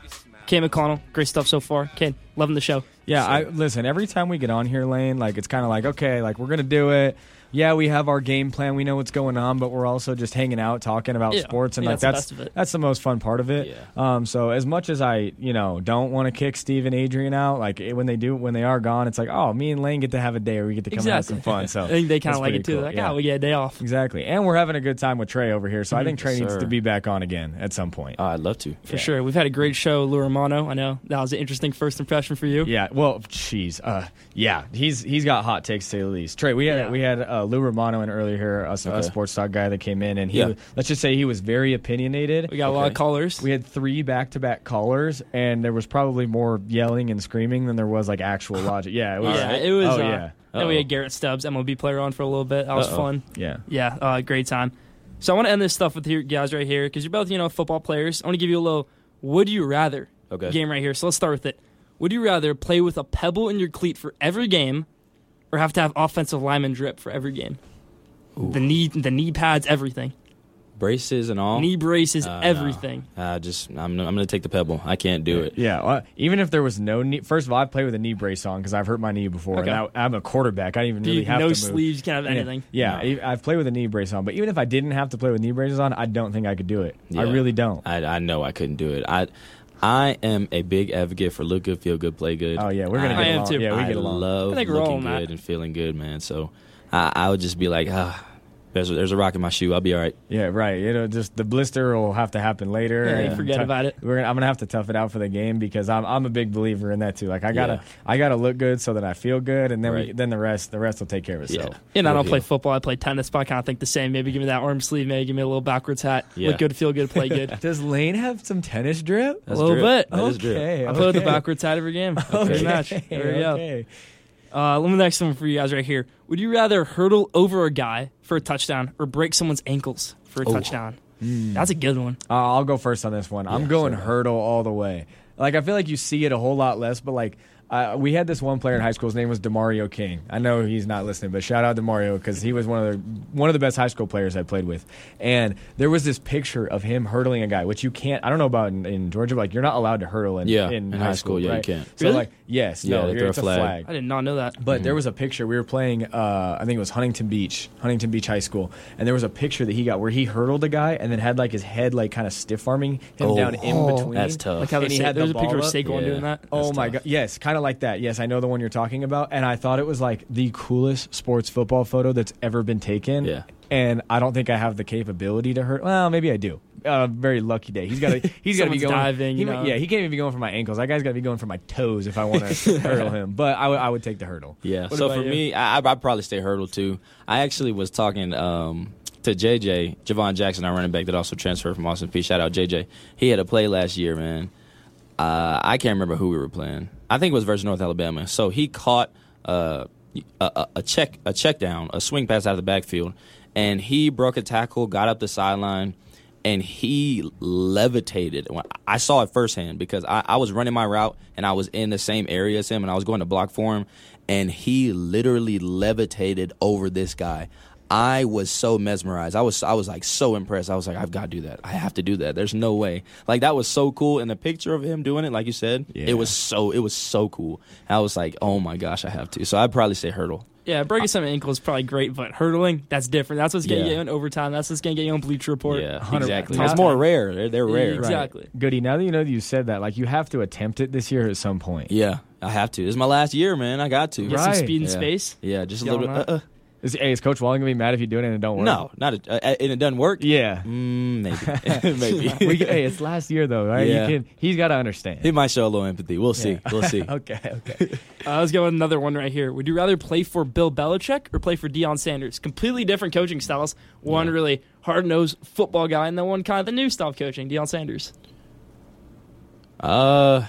Cade McConnell, great stuff so far. Cade, loving the show. Yeah, I listen. Every time we get on here, Lane, like it's kind of like okay, like we're gonna do it. Yeah, we have our game plan. We know what's going on, but we're also just hanging out, talking about Yeah, sports, and yeah, like that's the that's best of it. that's the most fun part of it. Um, so as much as I, you know, don't want to kick Steve and Adrian out, like it- when they do, when they are gone, it's like, oh, me and Lane get to have a day where we get to come and have some fun. So I think they kind of like pretty it too. cool. Like, yeah. oh, we get a day off. Exactly, and we're having a good time with Trey over here. So I Mhm. think Trey Yes, needs sir. to be back on again at some point. Oh, I'd love to. For sure. We've had a great show, Lou Romano. I know that was an interesting first impression for you. Yeah, well, jeez, uh, yeah, he's he's got hot takes to say the least. Trey, we had we had uh, Lou Romano in earlier here, a, a sports talk guy that came in, and he Yeah. was- let's just say he was very opinionated. We got a lot of callers. We had three back to back callers, and there was probably more yelling and screaming than there was like actual logic. Yeah, it was. yeah, it was. Oh uh, yeah. And we had Garrett Stubbs, MLB player, on for a little bit. That was Uh-oh. fun. Yeah. Yeah, uh, great time. So I want to end this stuff with you guys right here because you're both, you know, football players. I want to give you a little would you rather Okay. game right here. So let's start with it. Would you rather play with a pebble in your cleat for every game or have to have offensive lineman drip for every game? The knee the knee pads, everything. Braces and all. Knee braces, Uh, no. everything. Uh, just I'm, I'm gonna take the pebble. I can't do it. Yeah, well, even if there was no knee. First of all, I play with a knee brace on because I've hurt my knee before, Okay. and I, I'm a quarterback. I don't even Do really you- have no to move. sleeves, you can't have anything. Yeah, No. I- I've played with a knee brace on, but even if I didn't have to play with knee braces on, I don't think I could do it. I really don't. I, I know I couldn't do it. I I am a big advocate for look good, feel good, play good. Oh, yeah, we're gonna I, get I am along. too. Yeah, we I get along. love I think looking good and feeling good, man. So I, I would just be like, ah, there's a, there's a rock in my shoe. I'll be all right. Yeah, right. You know, just the blister will have to happen later. Yeah, you forget tou- about it. We're gonna, I'm gonna have to tough it out for the game because I'm I'm a big believer in that too. Like I gotta Yeah. I gotta look good so that I feel good, and then we, then the rest the rest will take care of itself. And I don't play football. I play tennis, but I kind of think the same. Maybe give me that arm sleeve. Maybe give me a little backwards hat. Yeah. Look good, feel good, play good. Does Lane have some tennis drip? That's a little drip. bit. That is drip. Okay, I play with the okay. backwards hat every game. Every Okay, match. There we go. Okay. Uh, let me next one for you guys right here. Would you rather hurdle over a guy for a touchdown or break someone's ankles for a Oh. touchdown? That's a good one. Uh, I'll go first on this one. I'm going sure. hurdle all the way. Like I feel like you see it a whole lot less, but like. Uh, we had this one player in high school. His name was Demario King. I know he's not listening, but shout out Demario because he was one of the one of the best high school players I played with. And there was this picture of him hurdling a guy, which you can't. I don't know about in, in Georgia, but like you're not allowed to hurdle in, Yeah, in, in high high school, yeah, you can't. So Really? like yes, Yeah, no, they you're- a it's a flag. flag. I did not know that. But there was a picture. We were playing, uh, I think it was Huntington Beach, Huntington Beach High School, and there was a picture that he got where he hurdled a guy and then had like his head like kind of stiff arming him Oh. down in Oh, between. that's tough. Like how and they he say- had there's the a picture of ball up. Saquon doing that. Oh my god! Yes, kind of like that. Yes, I know the one you're talking about, and I thought it was like the coolest sports football photo that's ever been taken. Yeah. And I don't think I have the capability to hurt. Well, maybe I do. Uh, very lucky day. He's got to. He's got to be going. diving, he you know. Yeah, he can't even be going for my ankles. That guy's got to be going for my toes if I want to hurdle him. But I would- I would take the hurdle. Yeah. What so for you? me, I, I'd probably stay hurdle too. I actually was talking um, to JJ, Javon Jackson, our running back that also transferred from Austin Peay. Shout out JJ. He had a play last year, man. Uh, I can't remember who we were playing. I think it was versus North Alabama. So he caught uh, a, a, check a check down, a swing pass out of the backfield, and he broke a tackle, got up the sideline, and he levitated. I saw it firsthand because I, I was running my route and I was in the same area as him, and I was going to block for him, and he literally levitated over this guy. I was so mesmerized. I was I was like so impressed. I was like, I've got to do that. I have to do that. There's no way. Like that was so cool. And the picture of him doing it, like you said, Yeah. it was so it was so cool. I was like, oh my gosh, I have to. So I'd probably say hurdle. Yeah, breaking some ankle is probably great, but hurdling, that's different. That's what's going to Yeah. get you in overtime. That's what's going to get you on Bleacher Report. Yeah, exactly. Now- It's more rare. They're, they're rare. Yeah, Exactly. Goody. Now that you know that you said that, like you have to attempt it this year at some point. Yeah, I have to. It's my last year, man. I got to. Get some Right. speed and Yeah. space. Yeah, just a Y'all little bit. Not? Is, hey, is Coach Walden gonna be mad if you do it and it don't work? No, not a, uh, and it doesn't work. Yeah. Mm, maybe, maybe. we, hey, it's last year though, right? Yeah. You can, he's got to understand. he might show a little empathy. We'll see. We'll see. okay, okay. Uh, let's go with another one right here. Would you rather play for Bill Belichick or play for Deion Sanders? Completely different coaching styles. One really hard nosed football guy, and then one kind of the new style of coaching, Deion Sanders. Uh,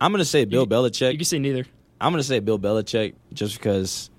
I'm gonna say Bill Belichick. You can say neither. I'm gonna say Bill Belichick just because,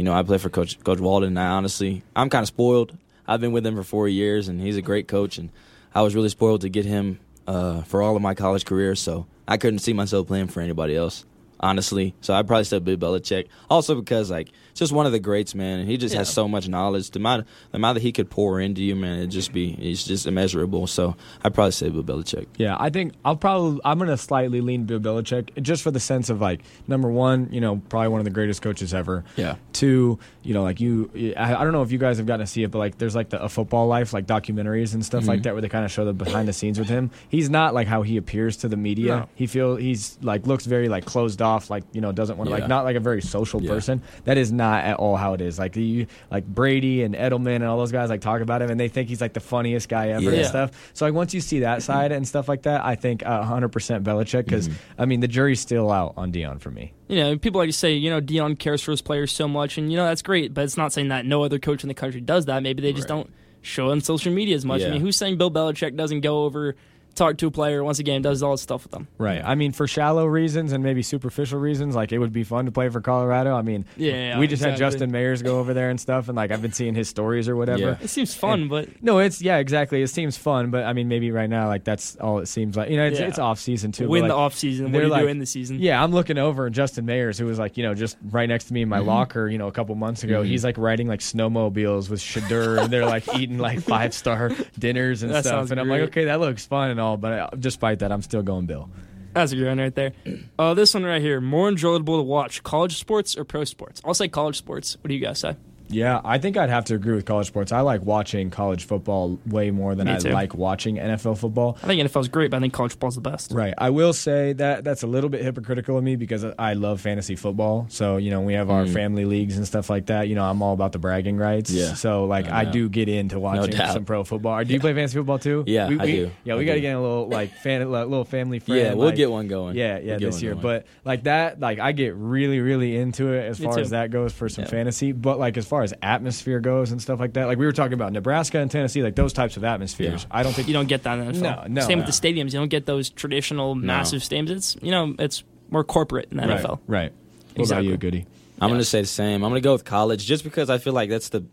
you know, I play for Coach Coach Walden. And I honestly, I'm kind of spoiled. I've been with him for four years, and he's a great coach. And I was really spoiled to get him uh, for all of my college career. So I couldn't see myself playing for anybody else, honestly. So I'd probably say Bill Belichick. Also because like just one of the greats, man. And he just has so much knowledge. The amount, the amount that he could pour into you, man, it just be it's just immeasurable. So I'd probably say Bill Belichick. Yeah, I think I'll probably I'm gonna slightly lean Bill Belichick just for the sense of like number one, you know, probably one of the greatest coaches ever. Yeah. Two, you know, like you, I, I don't know if you guys have gotten to see it, but like there's like the a football life like documentaries and stuff like Mhm. that where they kind of show the behind the scenes with him. He's not like how he appears to the media. No. He feel he's like looks very like closed off, like you know doesn't want to Yeah. like not like a very social Yeah. person. That is not at all how it is. Like you like Brady and Edelman and all those guys like talk about him and they think he's like the funniest guy ever and stuff. So like once you see that side and stuff like that, I think uh, 100% Belichick because Mm-hmm. I mean the jury's still out on Deion for me. You know, people like to say, you know, Deion cares for his players so much, and you know that's great, but it's not saying that no other coach in the country does that. Maybe they just Right. don't show on social media as much. I mean, who's saying Bill Belichick doesn't go over, talk to a player once a game, does all this stuff with them? Right. I mean, for shallow reasons and maybe superficial reasons, like it would be fun to play for Colorado. I mean, Yeah, we just had. Justin Mayers go over there and stuff, and like I've been seeing his stories or whatever. Yeah. It seems fun, but No, it's yeah, exactly. It seems fun, but I mean, maybe right now, like that's all it seems like. You know, it's, Yeah. it's off season too. win like, the off season. What do you like- do in the season? Yeah, I'm looking over and Justin Mayers, who was like, you know, just right next to me in my locker, you know, a couple months ago. Mhm. He's like riding like snowmobiles with Shedeur, and they're like eating like five star dinners and That stuff. And I'm like, okay, that looks fun and all, but uh, despite that, I'm still going Bill. That's a good one right there. Uh, this one right here, more enjoyable to watch, college sports or pro sports? I'll say college sports. What do you guys say? Yeah, I think I'd have to agree with college sports. I like watching college football way more than Me I too. like watching NFL football. I think NFL's great, but I think college football's the best. Right. I will say that that's a little bit hypocritical of me because I love fantasy football. So, you know, we have our Mm. family leagues and stuff like that. You know, I'm all about the bragging rights. Yeah. So, like, No I do get into watching doubt. some pro football. Do you play fantasy football too? Yeah, we, I do. Yeah, we got to get a little, like, fan, little family friend. Yeah, we'll like- get one going. Yeah, yeah, We'll this year. going. But, like, that, like, I get really, really into it as Me far too. as that goes for some Yeah. fantasy. But, like, as far as atmosphere goes and stuff like that, like, we were talking about Nebraska and Tennessee, like, those types of atmospheres. I don't think You don't get that in the NFL. No, no. Same with the stadiums. You don't get those traditional massive stadiums. It's you know, it's more corporate in the Right, NFL. right. What Exactly. about you, Goody? I'm gonna say the same. I'm gonna go with college just because I feel like that's the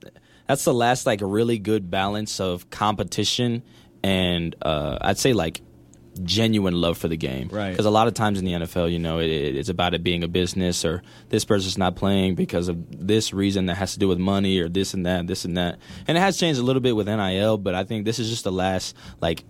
that's the last like really good balance of competition and uh, I'd say like genuine love for the game. Right. Because a lot of times in the NFL, you know, it, it's about it being a business or this person's not playing because of this reason that has to do with money or this and that, this and that. And it has changed a little bit with NIL, but I think this is just the last like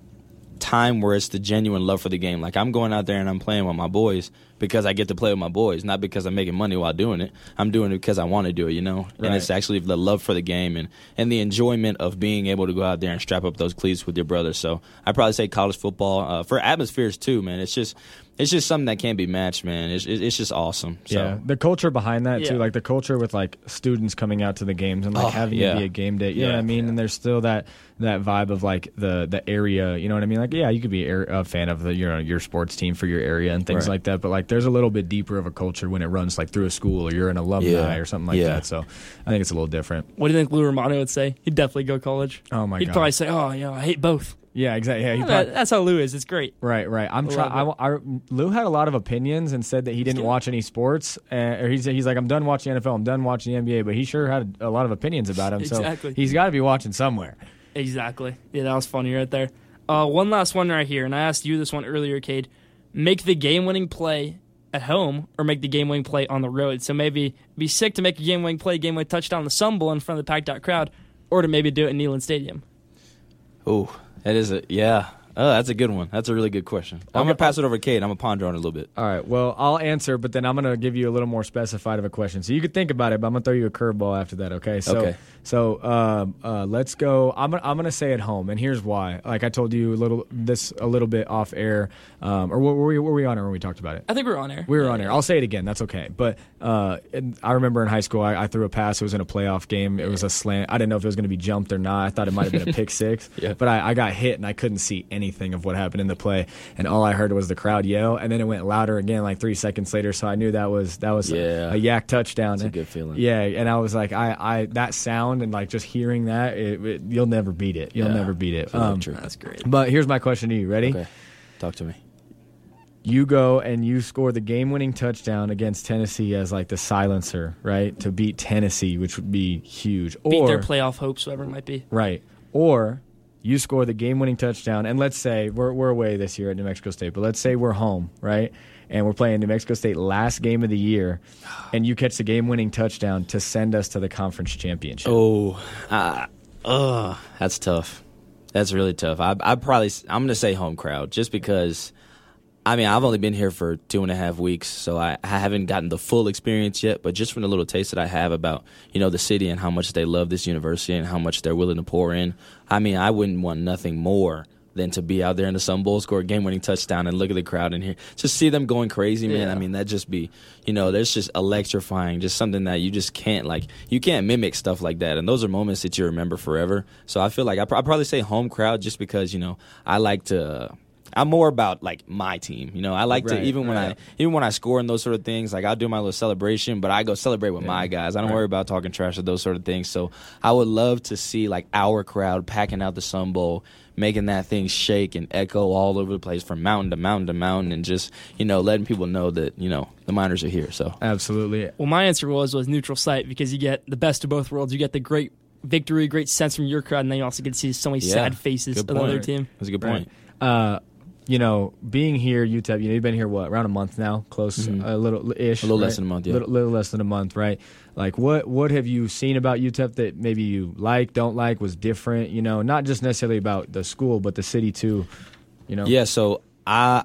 time where it's the genuine love for the game. Like I'm going out there and I'm playing with my boys because I get to play with my boys, not because I'm making money while doing it. I'm doing it because I want to do it, you know. And it's actually the love for the game and and the enjoyment of being able to go out there and strap up those cleats with your brothers. So I probably say college football uh, for atmospheres too, man. It's just it's just something that can't be matched, man. It's it's it's just awesome. So. Yeah, the culture behind that Yeah. too, like the culture with like students coming out to the games and like Oh, having yeah. it be a game day. You know Yeah. what I mean? And there's still that that vibe of like the the area. You know what I mean? Like yeah, you could be a a fan of the you know your sports team for your area and things Right. like that. But like there's a little bit deeper of a culture when it runs like through a school or you're an alumni Yeah. or something like Yeah. that. So I think it's a little different. What do you think Lou Romano would say? He'd definitely go college. Oh my god. He'd probably say, "Oh, yeah, I hate both." Yeah, exactly. Yeah, he Yeah, probably- that's how Lou is. It's great. Right, right. I'm I trying. I, I, Lou had a lot of opinions and said that he didn't watch any sports, uh, or he's he's like, I'm done watching NFL, I'm done watching the NBA, but he sure had a lot of opinions about him. Exactly. So he's got to be watching somewhere. Exactly. Yeah, that was funny right there. Uh, one last one right here, and I asked you this one earlier, Cade. Make the game-winning play at home, or make the game-winning play on the road. So maybe be sick to make a game-winning play, game-winning touchdown in the Sun Bowl in front of the packed-out crowd, or to maybe do it in Neyland Stadium. Ooh, that is a yeah. Oh, that's a good one. That's a really good question. I'm gonna pass it over to Cade. I'm gonna ponder on it a little bit. All right. Well, I'll answer, but then I'm going to give you a little more specified of a question. So you could think about it, but I'm going to throw you a curveball after that. Okay. So, Okay. So um, uh, let's go. I'm gonna, I'm going to say at home, and here's why. Like I told you a little this a little bit off air, um, or were we, were we on air when we talked about it? I think we're on air. We were on air. I'll say it again. That's okay. But uh, and I remember in high school, I, I threw a pass. It was in a playoff game. It was a slant. I didn't know if it was going to be jumped or not. I thought it might have been a pick six. Yeah. But I, I got hit and I couldn't see anything of what happened in the play. And all I heard was the crowd yell, and then it went louder again like three seconds later. So I knew that was that was Yeah. a, yak touchdown. It's a good feeling. Yeah, and I was like, I, I that sound and like just hearing that, it, it- you'll never beat it. You'll Yeah. never beat it. Feel Um, true. That's great. But here's my question to you. Ready? Okay, talk to me. you go and you score the game-winning touchdown against Tennessee as like the silencer, right? To beat Tennessee, which would be huge. Beat or their playoff hopes, whatever it might be. right, or you score the game-winning touchdown, and let's say we're we're away this year at New Mexico State, but let's say we're home, right? And we're playing New Mexico State last game of the year, and you catch the game-winning touchdown to send us to the conference championship. Oh, uh, ugh, that's tough. That's really tough. I, I probably I'm gonna say home crowd just because. I mean, I've only been here for two and a half weeks, so I, I haven't gotten the full experience yet. But just from the little taste that I have about you know the city and how much they love this university and how much they're willing to pour in, I mean, I wouldn't want nothing more than to be out there in the Sun Bowl, score a game-winning touchdown, and look at the crowd in here, just see them going crazy, man. Yeah. I mean, that just be, you know, that's just electrifying, just something that you just can't like, you can't mimic stuff like that, and those are moments that you remember forever. So I feel like I would probably say home crowd, just because you know I like to. I'm more about like my team, you know. I like to Right, even when I even when I score and those sort of things, like I'll do my little celebration, but I go celebrate with my guys. I don't Right. worry about talking trash or those sort of things. So I would love to see like our crowd packing out the Sun Bowl, making that thing shake and echo all over the place from mountain to mountain to mountain, and just you know letting people know that you know the miners are here. So Absolutely. Well, my answer was was neutral site because you get the best of both worlds. You get the great victory, great sense from your crowd, and then you also get to see so many Yeah. sad faces of the other team. That's a good Right. point. Uh, you know, being here, UTEP, you know, you've been here what around a month now, close, Mhm. a little ish, A little right? less than a month, yeah. little, little less than a month, right? Like, what what have you seen about UTEP that maybe you like, don't like, was different? You know, not just necessarily about the school, but the city too. You know, Yeah, so I,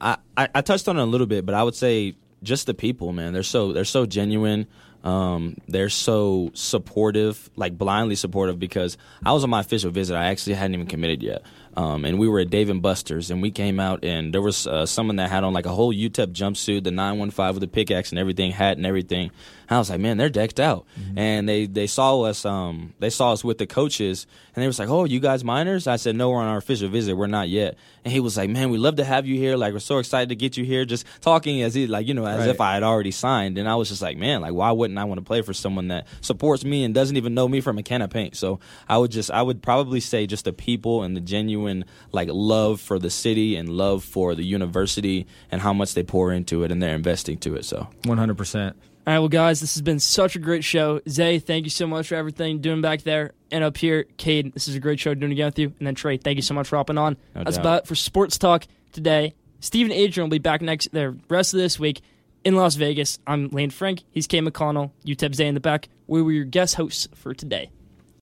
I I I touched on it a little bit, but I would say just the people, man. They're so they're so genuine. Um, they're so supportive, like blindly supportive. Because I was on my official visit, I actually hadn't even committed yet, um, and we were at Dave and Buster's, and we came out, and there was uh, someone that had on like a whole UTEP jumpsuit, the nine one five with the pickaxe and everything, hat and everything. I was like, man, they're decked out, and they they saw us, um, they saw us with the coaches, and they was like, oh, you guys Miners? I said, no, we're on our official visit, we're not yet. And he was like, man, we love to have you here. Like, we're so excited to get you here. Just talking as he, like, you know, as Right. if I had already signed. And I was just like, man, like, why wouldn't I want to play for someone that supports me and doesn't even know me from a can of paint? So I would just, I would probably say just the people and the genuine, like, love for the city and love for the university and how much they pour into it and they're investing to it. So one hundred percent. All right, well, guys, this has been such a great show. Zay, thank you so much for everything doing back there. And up here, Cade, this is a great show doing it again with you. And then Trey, thank you so much for hopping on. No That's doubt. about it for Sports Talk today. Stephen Adrian will be back next the rest of this week in Las Vegas. I'm Lane Frank. He's Cade McConnell. UTEP Zay in the back. We were your guest hosts for today.